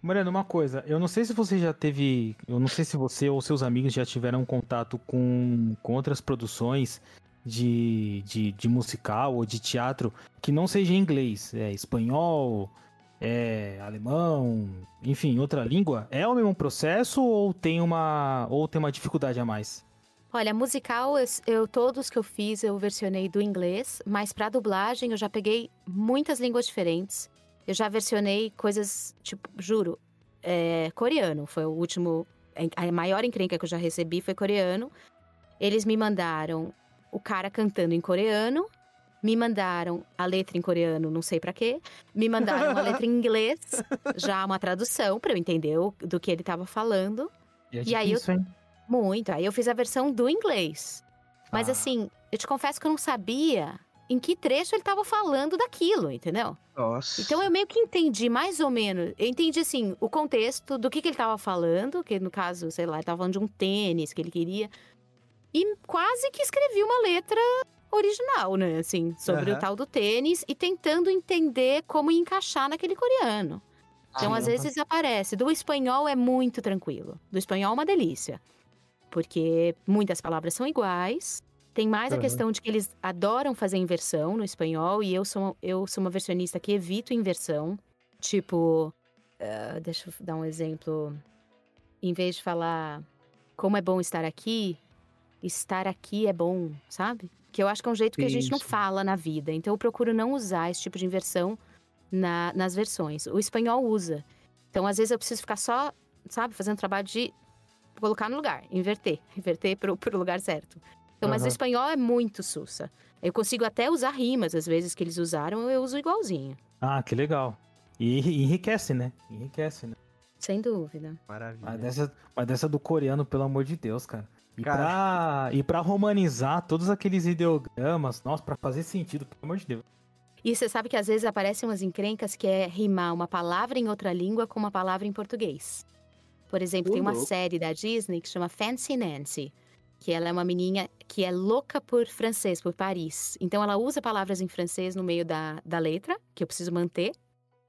Mariana, uma coisa, eu não sei se você já teve, eu não sei se você ou seus amigos já tiveram contato com, com outras produções de, de, de musical ou de teatro que não seja inglês, é espanhol, é alemão, enfim, outra língua, é o mesmo processo ou tem uma ou tem uma dificuldade a mais? Olha, musical, eu, eu todos que eu fiz eu versionei do inglês, mas para dublagem eu já peguei muitas línguas diferentes. Eu já versionei coisas, tipo, juro, é, coreano. Foi o último, a maior encrenca que eu já recebi foi coreano. Eles me mandaram o cara cantando em coreano, me mandaram a letra em coreano, não sei para quê, me mandaram a letra em <laughs> inglês, já uma tradução para eu entender do que ele tava falando. E, é e aí eu hein? muito, aí eu fiz a versão do inglês. Mas ah. assim, eu te confesso que eu não sabia em que trecho ele tava falando daquilo, entendeu? Nossa. Então eu meio que entendi mais ou menos. Eu entendi assim o contexto do que, que ele tava falando, que no caso, sei lá, ele tava falando de um tênis que ele queria e quase que escrevi uma letra original, né? Assim, sobre uhum. o tal do tênis e tentando entender como encaixar naquele coreano. Então, às vezes aparece. Do espanhol é muito tranquilo. Do espanhol é uma delícia. Porque muitas palavras são iguais. Tem mais uhum. a questão de que eles adoram fazer inversão no espanhol. E eu sou, eu sou uma versionista que evito inversão. Tipo, uh, deixa eu dar um exemplo. Em vez de falar como é bom estar aqui, estar aqui é bom, sabe? Que eu acho que é um jeito que a gente não fala na vida. Então eu procuro não usar esse tipo de inversão na- nas versões. O espanhol usa. Então às vezes eu preciso ficar só, sabe, fazendo trabalho de colocar no lugar, inverter, <laughs> inverter pro, pro lugar certo. Então, mas o espanhol é muito sussa. Eu consigo até usar rimas, às vezes que eles usaram, eu uso igualzinho. Ah, que legal. E e enriquece, né? Enriquece, né? Sem dúvida. Maravilha. Mas dessa, mas dessa do coreano, pelo amor de Deus, cara. E, pra, e pra romanizar todos aqueles ideogramas, nossa, pra fazer sentido, pelo amor de Deus. E você sabe que às vezes aparecem umas encrencas que é rimar uma palavra em outra língua com uma palavra em português. Por exemplo, Ô, tem uma série da Disney que chama Fancy Nancy, que ela é uma menina que é louca por francês, por Paris. Então ela usa palavras em francês no meio da, da letra, que eu preciso manter.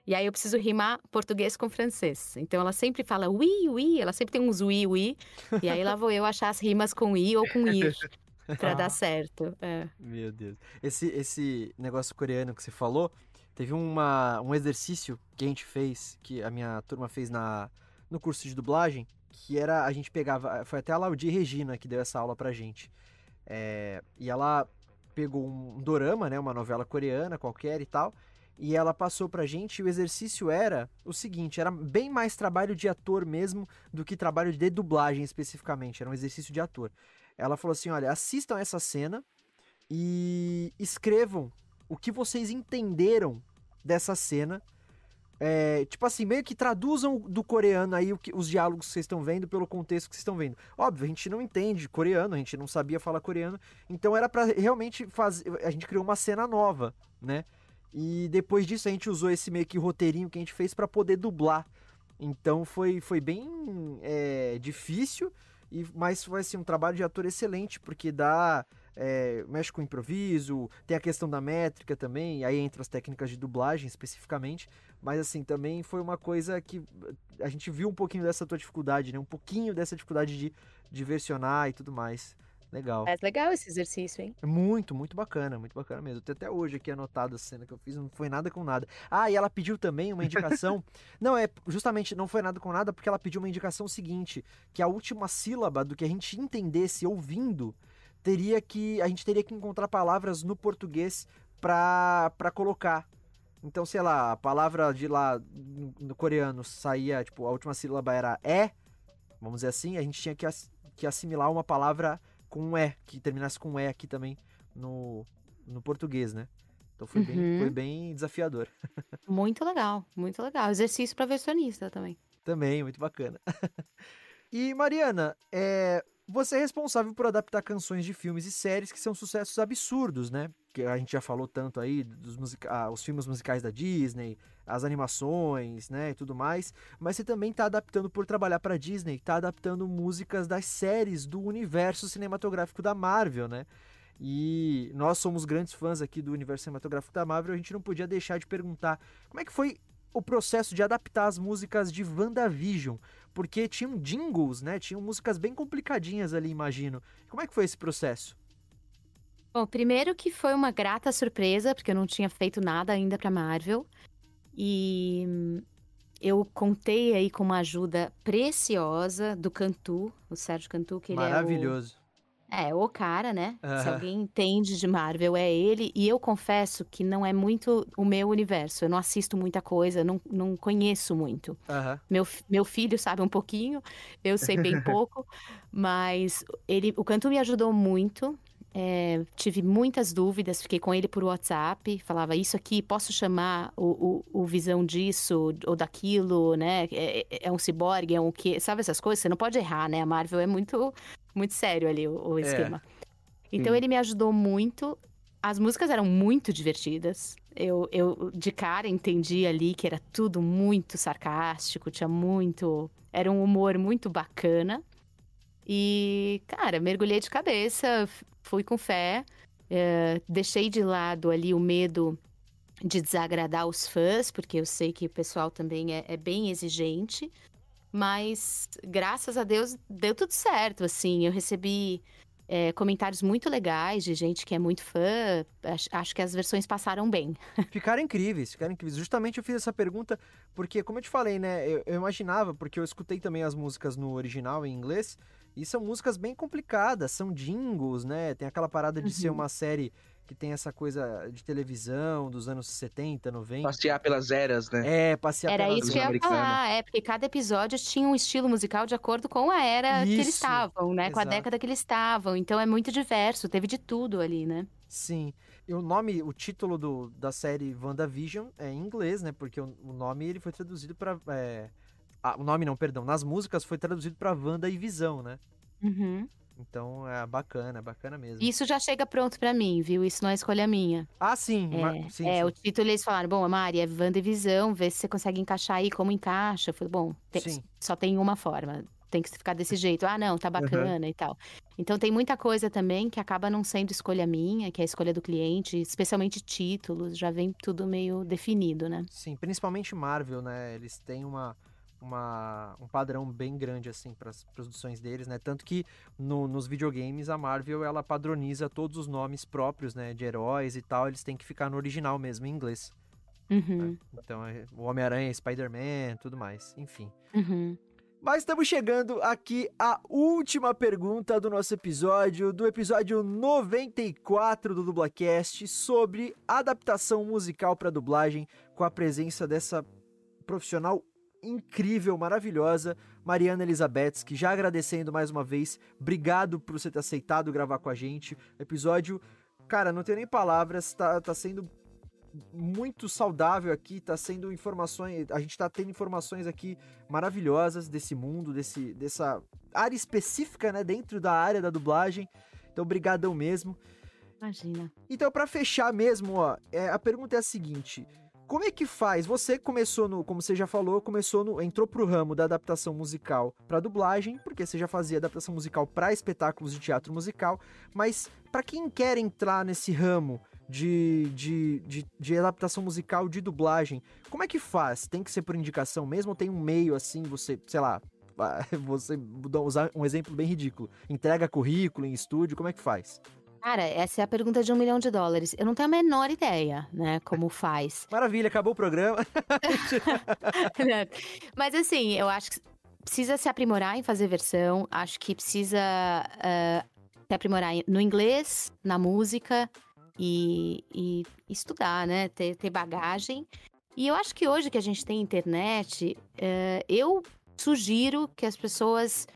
E aí eu preciso rimar português com francês. Então ela sempre fala oui, oui, ela sempre tem uns oui, oui. E aí lá vou eu achar as rimas com i ou com ir, pra dar <laughs> certo. É. Meu Deus. Esse, esse negócio coreano que você falou, teve uma, um exercício que a gente fez, que a minha turma fez na, no curso de dublagem, que era, a gente pegava, foi até a Laudi Regina que deu essa aula pra gente. É, e ela pegou um dorama, né, uma novela coreana qualquer e tal, e ela passou pra gente e o exercício era o seguinte, era bem mais trabalho de ator mesmo do que trabalho de dublagem especificamente, era um exercício de ator. Ela falou assim, olha, assistam essa cena e escrevam o que vocês entenderam dessa cena. É, tipo assim, meio que traduzam do coreano aí que- os diálogos que vocês estão vendo pelo contexto que vocês estão vendo. Óbvio, a gente não entende coreano, a gente não sabia falar coreano, então era pra realmente fazer. A gente criou uma cena nova, né? E depois disso a gente usou esse meio que roteirinho que a gente fez pra poder dublar. Então foi, foi bem é, difícil, e, mas foi assim, um trabalho de ator excelente, porque dá. é, mexe com improviso, tem a questão da métrica também, aí entra as técnicas de dublagem especificamente. Mas assim, também foi uma coisa que a gente viu um pouquinho dessa tua dificuldade, né? Um pouquinho dessa dificuldade de, de versionar e tudo mais. Legal. Mas legal esse exercício, hein? Muito, muito bacana, muito bacana mesmo. Tem até hoje aqui anotado a cena que eu fiz, não foi nada com nada. Ah, e ela pediu também uma indicação. <laughs> não, é justamente não foi nada com nada, porque ela pediu uma indicação seguinte: que a última sílaba do que a gente entendesse ouvindo teria que. A gente teria que encontrar palavras no português pra, pra colocar. Então, sei lá, a palavra de lá no, no coreano saía, tipo, a última sílaba era é, vamos dizer assim, a gente tinha que, ass- que assimilar uma palavra com E, que terminasse com E aqui também no, no português, né? Então foi, bem, Uhum. foi bem desafiador. <laughs> Muito legal, muito legal. Exercício para versionista também. Também, muito bacana. <laughs> e Mariana, é, você é responsável por adaptar canções de filmes e séries que são sucessos absurdos, né? Que a gente já falou tanto aí dos musica ah, os filmes musicais da Disney, as animações, né, e tudo mais. Mas você também está adaptando por trabalhar para Disney, está adaptando músicas das séries do universo cinematográfico da Marvel, né? E nós somos grandes fãs aqui do universo cinematográfico da Marvel, a gente não podia deixar de perguntar como é que foi o processo de adaptar as músicas de WandaVision, porque tinham jingles, né? Tinham músicas bem complicadinhas ali, imagino. Como é que foi esse processo? Bom, primeiro que foi uma grata surpresa, porque eu não tinha feito nada ainda pra Marvel. E hum, eu contei aí com uma ajuda preciosa do Cantu, o Sérgio Cantu, que ele Maravilhoso. é o, é o cara, né? Se alguém entende de Marvel, é ele. E eu confesso que não é muito o meu universo. Eu não assisto muita coisa, não, não conheço muito. Meu, meu filho sabe um pouquinho, eu sei bem <laughs> pouco, mas ele, o Cantu me ajudou muito. é, tive muitas dúvidas, fiquei com ele por WhatsApp, falava isso aqui, posso chamar o, o, o visão disso ou daquilo, né? É, é- é um ciborgue, é um quê? Sabe essas coisas? Você não pode errar, né? A Marvel é muito, muito sério ali o, o É. esquema. Então Sim. ele me ajudou muito. As músicas eram muito divertidas. Eu, eu de cara entendi ali que era tudo muito sarcástico, tinha muito. Era um humor muito bacana. E, cara, mergulhei de cabeça, fui com fé, eh, deixei de lado ali o medo de desagradar os fãs, porque eu sei que o pessoal também é, é bem exigente. Mas, graças a Deus, deu tudo certo, assim. Eu recebi é, comentários muito legais de gente que é muito fã. Acho, acho, que as versões passaram bem. <laughs> Ficaram incríveis, ficaram incríveis. Justamente eu fiz essa pergunta porque, como eu te falei, né? Eu, eu imaginava, porque eu escutei também as músicas no original em inglês. E são músicas bem complicadas, são jingles, né? Tem aquela parada de uhum. ser uma série que tem essa coisa de televisão dos anos 70, 90. Passear pelas eras, né? É, passear Era pelas isso que eu ia falar, é, porque cada episódio tinha um estilo musical de acordo com a era isso, que eles estavam, né? Exato. Com a década que eles estavam. Então é muito diverso, teve de tudo ali, né? Sim. E o nome, o título do, da série WandaVision é em inglês, né? Porque o, o nome ele foi traduzido para é... ah, o nome não, perdão. Nas músicas foi traduzido para Wanda e Visão, né? Uhum. Então é bacana, é bacana mesmo. Isso já chega pronto para mim, viu? Isso não é escolha minha. Ah, sim. É, sim, é sim. o título eles falaram: bom, Mari, é Visão, vê se você consegue encaixar aí como encaixa. Eu falei: bom, tem, só tem uma forma. Tem que ficar desse jeito. Ah, não, tá bacana uhum. e tal. Então tem muita coisa também que acaba não sendo escolha minha, que é a escolha do cliente, especialmente títulos, já vem tudo meio definido, né? Sim, principalmente Marvel, né? Eles têm uma uma, um padrão bem grande assim para as produções deles, né? Tanto que no, nos videogames a Marvel ela padroniza todos os nomes próprios, né, de heróis e tal, eles têm que ficar no original mesmo em inglês. Uhum. Né? Então é, o Homem-Aranha, Spider-Man, tudo mais, enfim. Uhum. Mas estamos chegando aqui à última pergunta do nosso episódio, do episódio 94 do Dublacast, sobre adaptação musical para dublagem, com a presença dessa profissional incrível, maravilhosa, Mariana Elizabeth, que já agradecendo mais uma vez, obrigado por você ter aceitado gravar com a gente. Episódio, cara, não tenho nem palavras, tá, tá sendo muito saudável aqui, tá sendo informações, a gente tá tendo informações aqui maravilhosas desse mundo, desse, dessa área específica, né, dentro da área da dublagem. Então, brigadão mesmo. Imagina. Então, para fechar mesmo, ó, é, a pergunta é a seguinte: como é que faz? Você começou no, como você já falou, começou no, entrou pro ramo da adaptação musical para dublagem, porque você já fazia adaptação musical para espetáculos de teatro musical, mas para quem quer entrar nesse ramo de, de, de, de, adaptação musical de dublagem, como é que faz? Tem que ser por indicação mesmo ou tem um meio assim, você, sei lá, <laughs> você usar um exemplo bem ridículo, entrega currículo em estúdio, como é que faz? Cara, essa é a pergunta de um milhão de dólares. Eu não tenho a menor ideia, né, como faz. <laughs> Maravilha, acabou o programa. <laughs> Mas assim, eu acho que precisa se aprimorar em fazer versão. Acho que precisa uh, se aprimorar no inglês, na música e, e estudar, né? Ter, ter, bagagem. E eu acho que hoje que a gente tem internet, uh, eu sugiro que as pessoas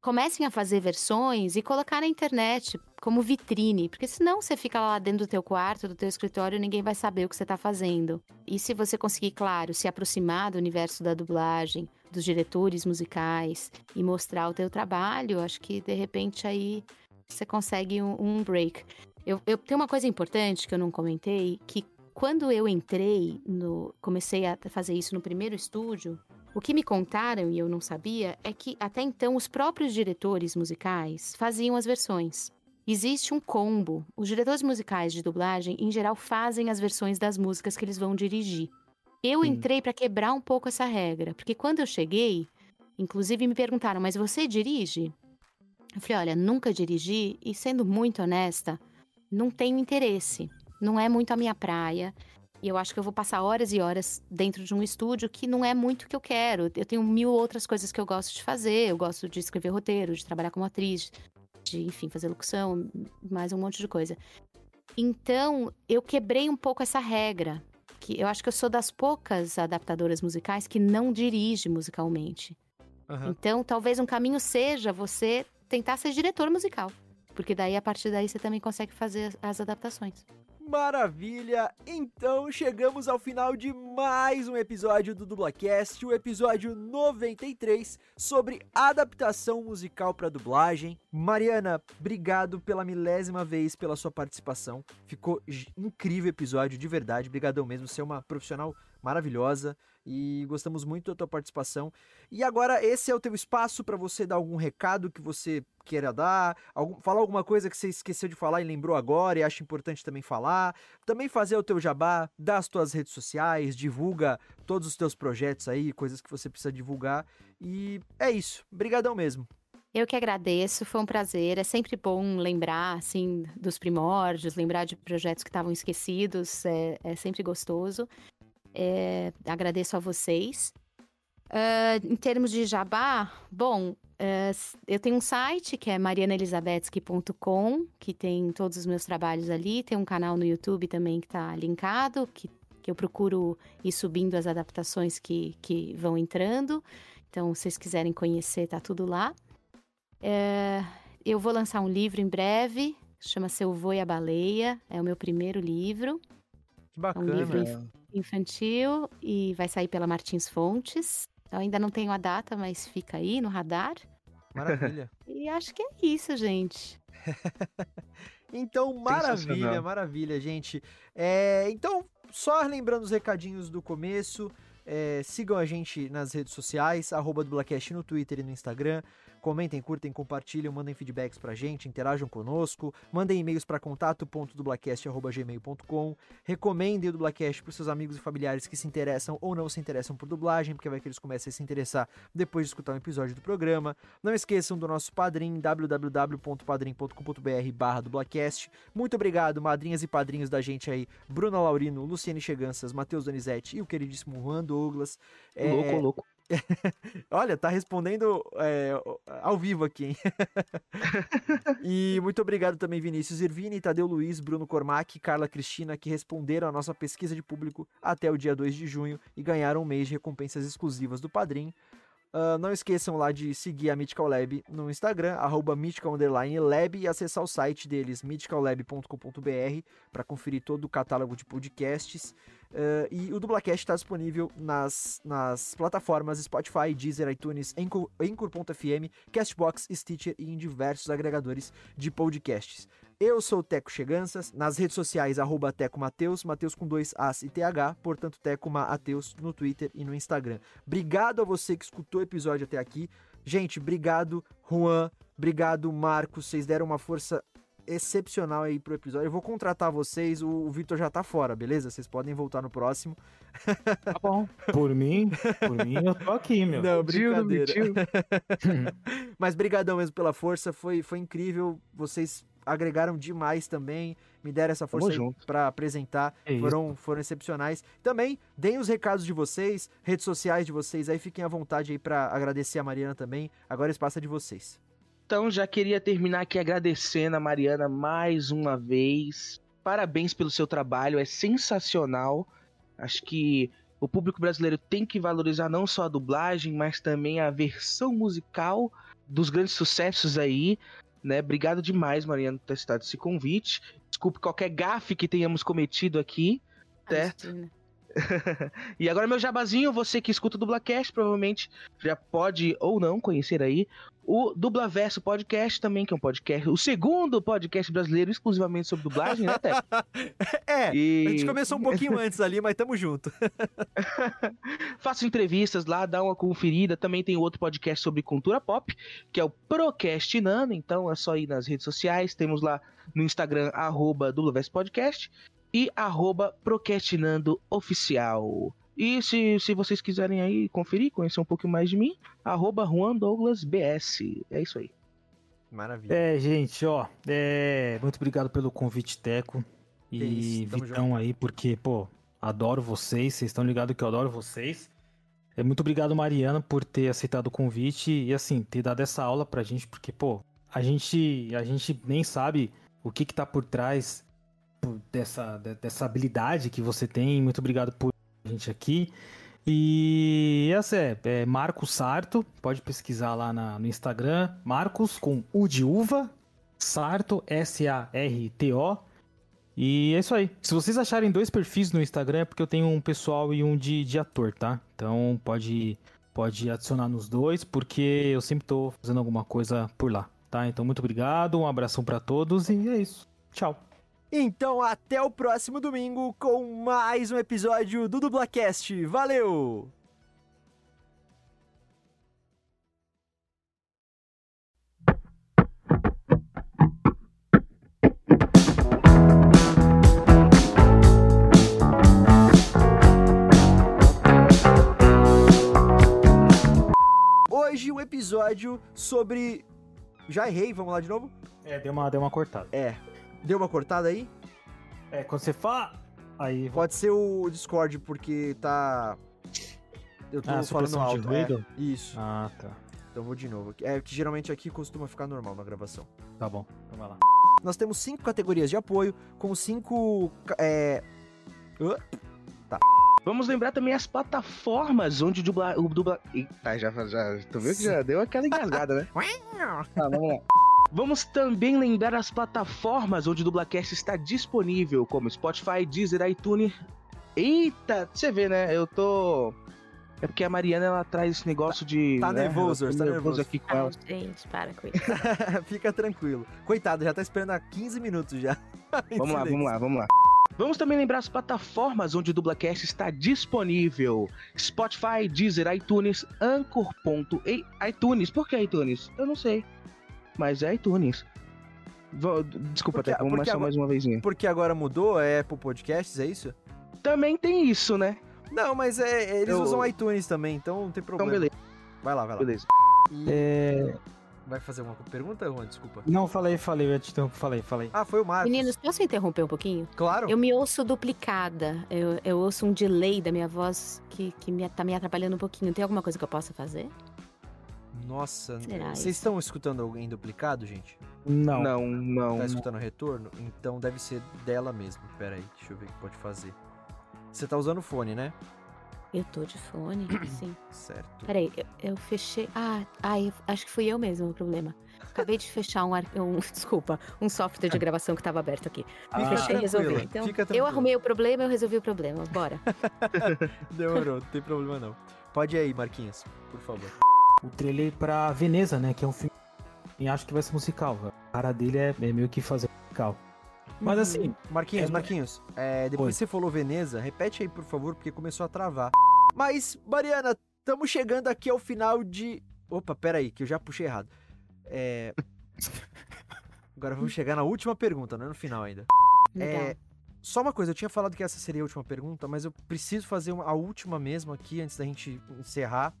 comecem a fazer versões e colocar na internet como vitrine, porque senão você fica lá dentro do teu quarto, do teu escritório, ninguém vai saber o que você está fazendo. E se você conseguir, claro, se aproximar do universo da dublagem, dos diretores musicais e mostrar o teu trabalho, acho que de repente aí você consegue um, um break. Eu, eu tenho uma coisa importante que eu não comentei, que quando eu entrei no, comecei a fazer isso no primeiro estúdio, o que me contaram e eu não sabia é que até então os próprios diretores musicais faziam as versões. Existe um combo. Os diretores musicais de dublagem, em geral, fazem as versões das músicas que eles vão dirigir. Eu entrei para quebrar um pouco essa regra, porque quando eu cheguei, inclusive me perguntaram: "Mas você dirige?" Eu falei: "Olha, nunca dirigi e sendo muito honesta, não tenho interesse. Não é muito a minha praia. E eu acho que eu vou passar horas e horas dentro de um estúdio que não é muito o que eu quero. Eu tenho mil outras coisas que eu gosto de fazer. Eu gosto de escrever roteiro, de trabalhar como atriz, de, enfim, fazer locução, mais um monte de coisa. Então, eu quebrei um pouco essa regra. Que eu acho que eu sou das poucas adaptadoras musicais que não dirige musicalmente. Uhum. Então, talvez um caminho seja você tentar ser diretor musical. Porque daí, a partir daí, você também consegue fazer as adaptações. Maravilha! Então chegamos ao final de mais um episódio do Dublacast, o episódio 93 sobre adaptação musical para dublagem. Mariana, obrigado pela milésima vez pela sua participação. Ficou incrível episódio, de verdade. Obrigadão mesmo, você é uma profissional maravilhosa e gostamos muito da tua participação. E agora esse é o teu espaço para você dar algum recado que você queira dar, algum, falar alguma coisa que você esqueceu de falar e lembrou agora e acha importante também falar. Também fazer o teu jabá, dar as tuas redes sociais, divulga todos os teus projetos aí, coisas que você precisa divulgar. E é isso. Obrigadão mesmo. Eu que agradeço, foi um prazer. É sempre bom lembrar, assim, dos primórdios, lembrar de projetos que estavam esquecidos, é, é sempre gostoso. É, agradeço a vocês. Uh, em termos de jabá, bom, uh, eu tenho um site que é marianaelizabetsky.com, que tem todos os meus trabalhos ali. Tem um canal no YouTube também que está linkado, que, que eu procuro ir subindo as adaptações que, que vão entrando. Então, se vocês quiserem conhecer, tá tudo lá. Eu vou lançar um livro em breve, chama-se Eu Vou e a Baleia, é o meu primeiro livro. Que bacana. É um livro infantil e vai sair pela Martins Fontes. Eu ainda não tenho a data, mas fica aí no radar. Maravilha. <laughs> e acho que é isso, gente. <laughs> então, maravilha, maravilha, gente. É, então, só lembrando os recadinhos do começo. É, sigam a gente nas redes sociais, arroba Dublacast no Twitter e no Instagram. Comentem, curtem, compartilhem, mandem feedbacks pra gente, interajam conosco, mandem e-mails para contato.dublacast.gmail.com, recomendem o Dublacast pros seus amigos e familiares que se interessam ou não se interessam por dublagem, porque vai que eles comecem a se interessar depois de escutar um episódio do programa. Não esqueçam do nosso padrim, www.padrim.com.br barra dublacast. Muito obrigado, madrinhas e padrinhos da gente aí, Bruna Laurino, Luciane Cheganças, Matheus Donizete e o queridíssimo Juan Douglas. É... Louco, louco. <laughs> Olha, tá respondendo é, ao vivo aqui, hein? <laughs> e muito obrigado também, Vinícius Irvini, Tadeu Luiz, Bruno Cormac e Carla Cristina, que responderam a nossa pesquisa de público até o dia 2 de junho e ganharam um mês de recompensas exclusivas do Padrim. Uh, não esqueçam lá de seguir a Mythical Lab no Instagram, arroba e acessar o site deles, mythicallab.com.br, para conferir todo o catálogo de podcasts. Uh, e o Dublacast está disponível nas, nas plataformas Spotify, Deezer, iTunes, Anchor.fm, Castbox, Stitcher e em diversos agregadores de podcasts. Eu sou o Teco Cheganças, nas redes sociais, arroba Teco Mateus, Mateus com dois As e TH, portanto Teco Mateus no Twitter e no Instagram. Obrigado a você que escutou o episódio até aqui. Gente, obrigado, Juan, obrigado, Marcos, vocês deram uma força excepcional aí pro episódio. Eu vou contratar vocês, o, o Vitor já tá fora, beleza? Vocês podem voltar no próximo. Tá bom. <laughs> Por mim, por mim eu tô aqui, meu. Não, brincadeira. <laughs> Mas brigadão mesmo pela força, foi, foi incrível. Vocês agregaram demais também, me deram essa força para apresentar, é foram, foram excepcionais. Também deem os recados de vocês, redes sociais de vocês, aí fiquem à vontade aí para agradecer a Mariana também. Agora espaço é de vocês. Então já queria terminar aqui agradecendo a Mariana mais uma vez. Parabéns pelo seu trabalho, é sensacional. Acho que o público brasileiro tem que valorizar não só a dublagem, mas também a versão musical dos grandes sucessos aí. Né? Obrigado demais, Mariana, por ter citado esse convite. Desculpe qualquer gafe que tenhamos cometido aqui, certo? <laughs> e agora meu jabazinho, você que escuta o Dublacast, provavelmente já pode ou não conhecer aí o Dublaverso Podcast também, que é um podcast, o segundo podcast brasileiro exclusivamente sobre dublagem, né, Té? <laughs> é, e... a gente começou um pouquinho <laughs> antes ali, mas tamo junto. Faço entrevistas lá, dá uma conferida. Também tem outro podcast sobre cultura pop, que é o Procrastinando, então é só ir nas redes sociais. Temos lá no Instagram, arroba Dublaverso Podcast e arroba Procrastinando Oficial. E se, se vocês quiserem aí conferir, conhecer um pouco mais de mim, arroba Juan Douglas BS. É isso aí. Maravilha. É, gente, ó, é, muito obrigado pelo convite, Teco. E isso, Vitão junto. aí, porque, pô, adoro vocês, vocês estão ligados que eu adoro vocês. É, muito obrigado, Mariana, por ter aceitado o convite e, assim, ter dado essa aula pra gente, porque, pô, a gente, a gente nem sabe o que que tá por trás dessa, dessa habilidade que você tem. Muito obrigado por gente aqui. E essa é, é Marcos Sarto, pode pesquisar lá na, no Instagram, Marcos com U de uva, Sarto, S-A-R-T-O. E é isso aí. Se vocês acharem dois perfis no Instagram, é porque eu tenho um pessoal e um de, de ator, tá? Então pode, pode adicionar nos dois, porque eu sempre tô fazendo alguma coisa por lá, tá? Então muito obrigado, um abração para todos e é isso. Tchau. Então, até o próximo domingo com mais um episódio do Dublacast. Valeu! Hoje um episódio sobre Já errei, vamos lá de novo? É, deu uma, deu uma cortada. É. Deu uma cortada aí? É, quando você fala. Aí. Pode ser o Discord, porque tá. Eu tô Ah, falando supressão de alto. ruído? É, isso. Ah, tá. Então vou de novo. É que geralmente aqui costuma ficar normal na gravação. Tá bom. Então vai lá. Nós temos cinco categorias de apoio, com cinco. É... Hã? Vamos lembrar também as plataformas onde o dubla... o dubla... Eita, já, já, tu viu que já deu aquela engasgada, né? <laughs> Tá, vamos lá. Vamos também lembrar as plataformas onde o Dublacast está disponível, como Spotify, Deezer, iTunes. Eita, você vê, né? Eu tô... É porque a Mariana, ela traz esse negócio de... tá né? nervoso, Eu tô tá nervoso. aqui com ela. gente, para com isso. <laughs> Fica tranquilo. Coitado, já tá esperando há 15 minutos já. <laughs> Vamos lá, vamos lá, vamos lá. Vamos também lembrar as plataformas onde o Dublacast está disponível. Spotify, Deezer, iTunes, Anchor.e iTunes. Por que iTunes? Eu não sei. Mas é iTunes. Vou- Desculpa, Porque- até vamos agora- mais uma vezinha. Porque agora mudou, é Apple Podcasts, é isso? Também tem isso, né? Não, mas é, eles Eu- usam iTunes também, então não tem Então, problema. beleza, Vai lá, vai lá. beleza. E- É. Vai fazer uma pergunta, Juan? Desculpa. Não, falei, falei, eu te interrompo, falei, falei. Ah, foi o Marcos. Meninos, posso interromper um pouquinho? Claro. Eu me ouço duplicada. Eu, eu ouço um delay da minha voz que, que me, tá me atrapalhando um pouquinho. Tem alguma coisa que eu possa fazer? Nossa, Será vocês estão escutando alguém duplicado, gente? Não. Não, não. Tá escutando retorno? Então deve ser dela mesmo. Pera aí, deixa eu ver o que pode fazer. Você tá usando fone, né? Eu tô de fone, <clears throat> sim. Certo. Peraí, eu, eu fechei. Ah, ah acho que fui eu mesmo o problema. Acabei de fechar um, ar- um. <laughs> Desculpa, um software de gravação que tava aberto aqui. Ah, Fechei e resolvi. Então, fica eu arrumei o problema, eu resolvi o problema. Bora. <laughs> Demorou, não tem problema não. Pode ir aí, Marquinhos, por favor. O trailer pra Veneza, né? Que é um filme. E acho que vai ser musical. A cara dele é, é meio que fazer musical. Mas assim, Marquinhos, É, Marquinhos, é, depois Oi. que você falou Veneza, repete aí, por favor, porque começou a travar. Mas, Mariana, estamos chegando aqui ao final de. Opa, pera aí, que eu já puxei errado. É. <laughs> Agora vamos chegar na última pergunta, não é no final ainda. Legal. É, só uma coisa, eu tinha falado que essa seria a última pergunta, mas eu preciso fazer uma- a última mesmo aqui antes da gente encerrar.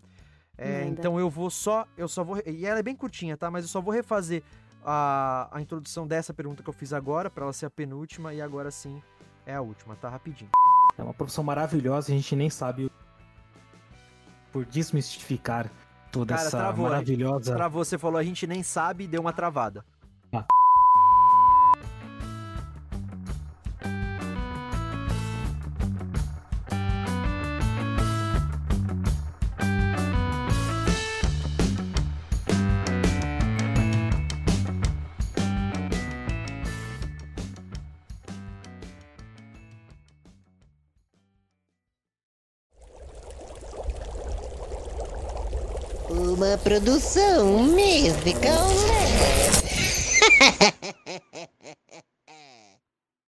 É, então eu vou só, eu só vou, e ela é bem curtinha, tá? Mas eu só vou refazer a, a introdução dessa pergunta que eu fiz agora, pra ela ser a penúltima, e agora sim é a última, tá? Rapidinho. é uma profissão maravilhosa a gente nem sabe por desmistificar toda Cara, essa travou, maravilhosa. Pra você falou, a gente nem sabe, deu uma travada. Uma produção musical.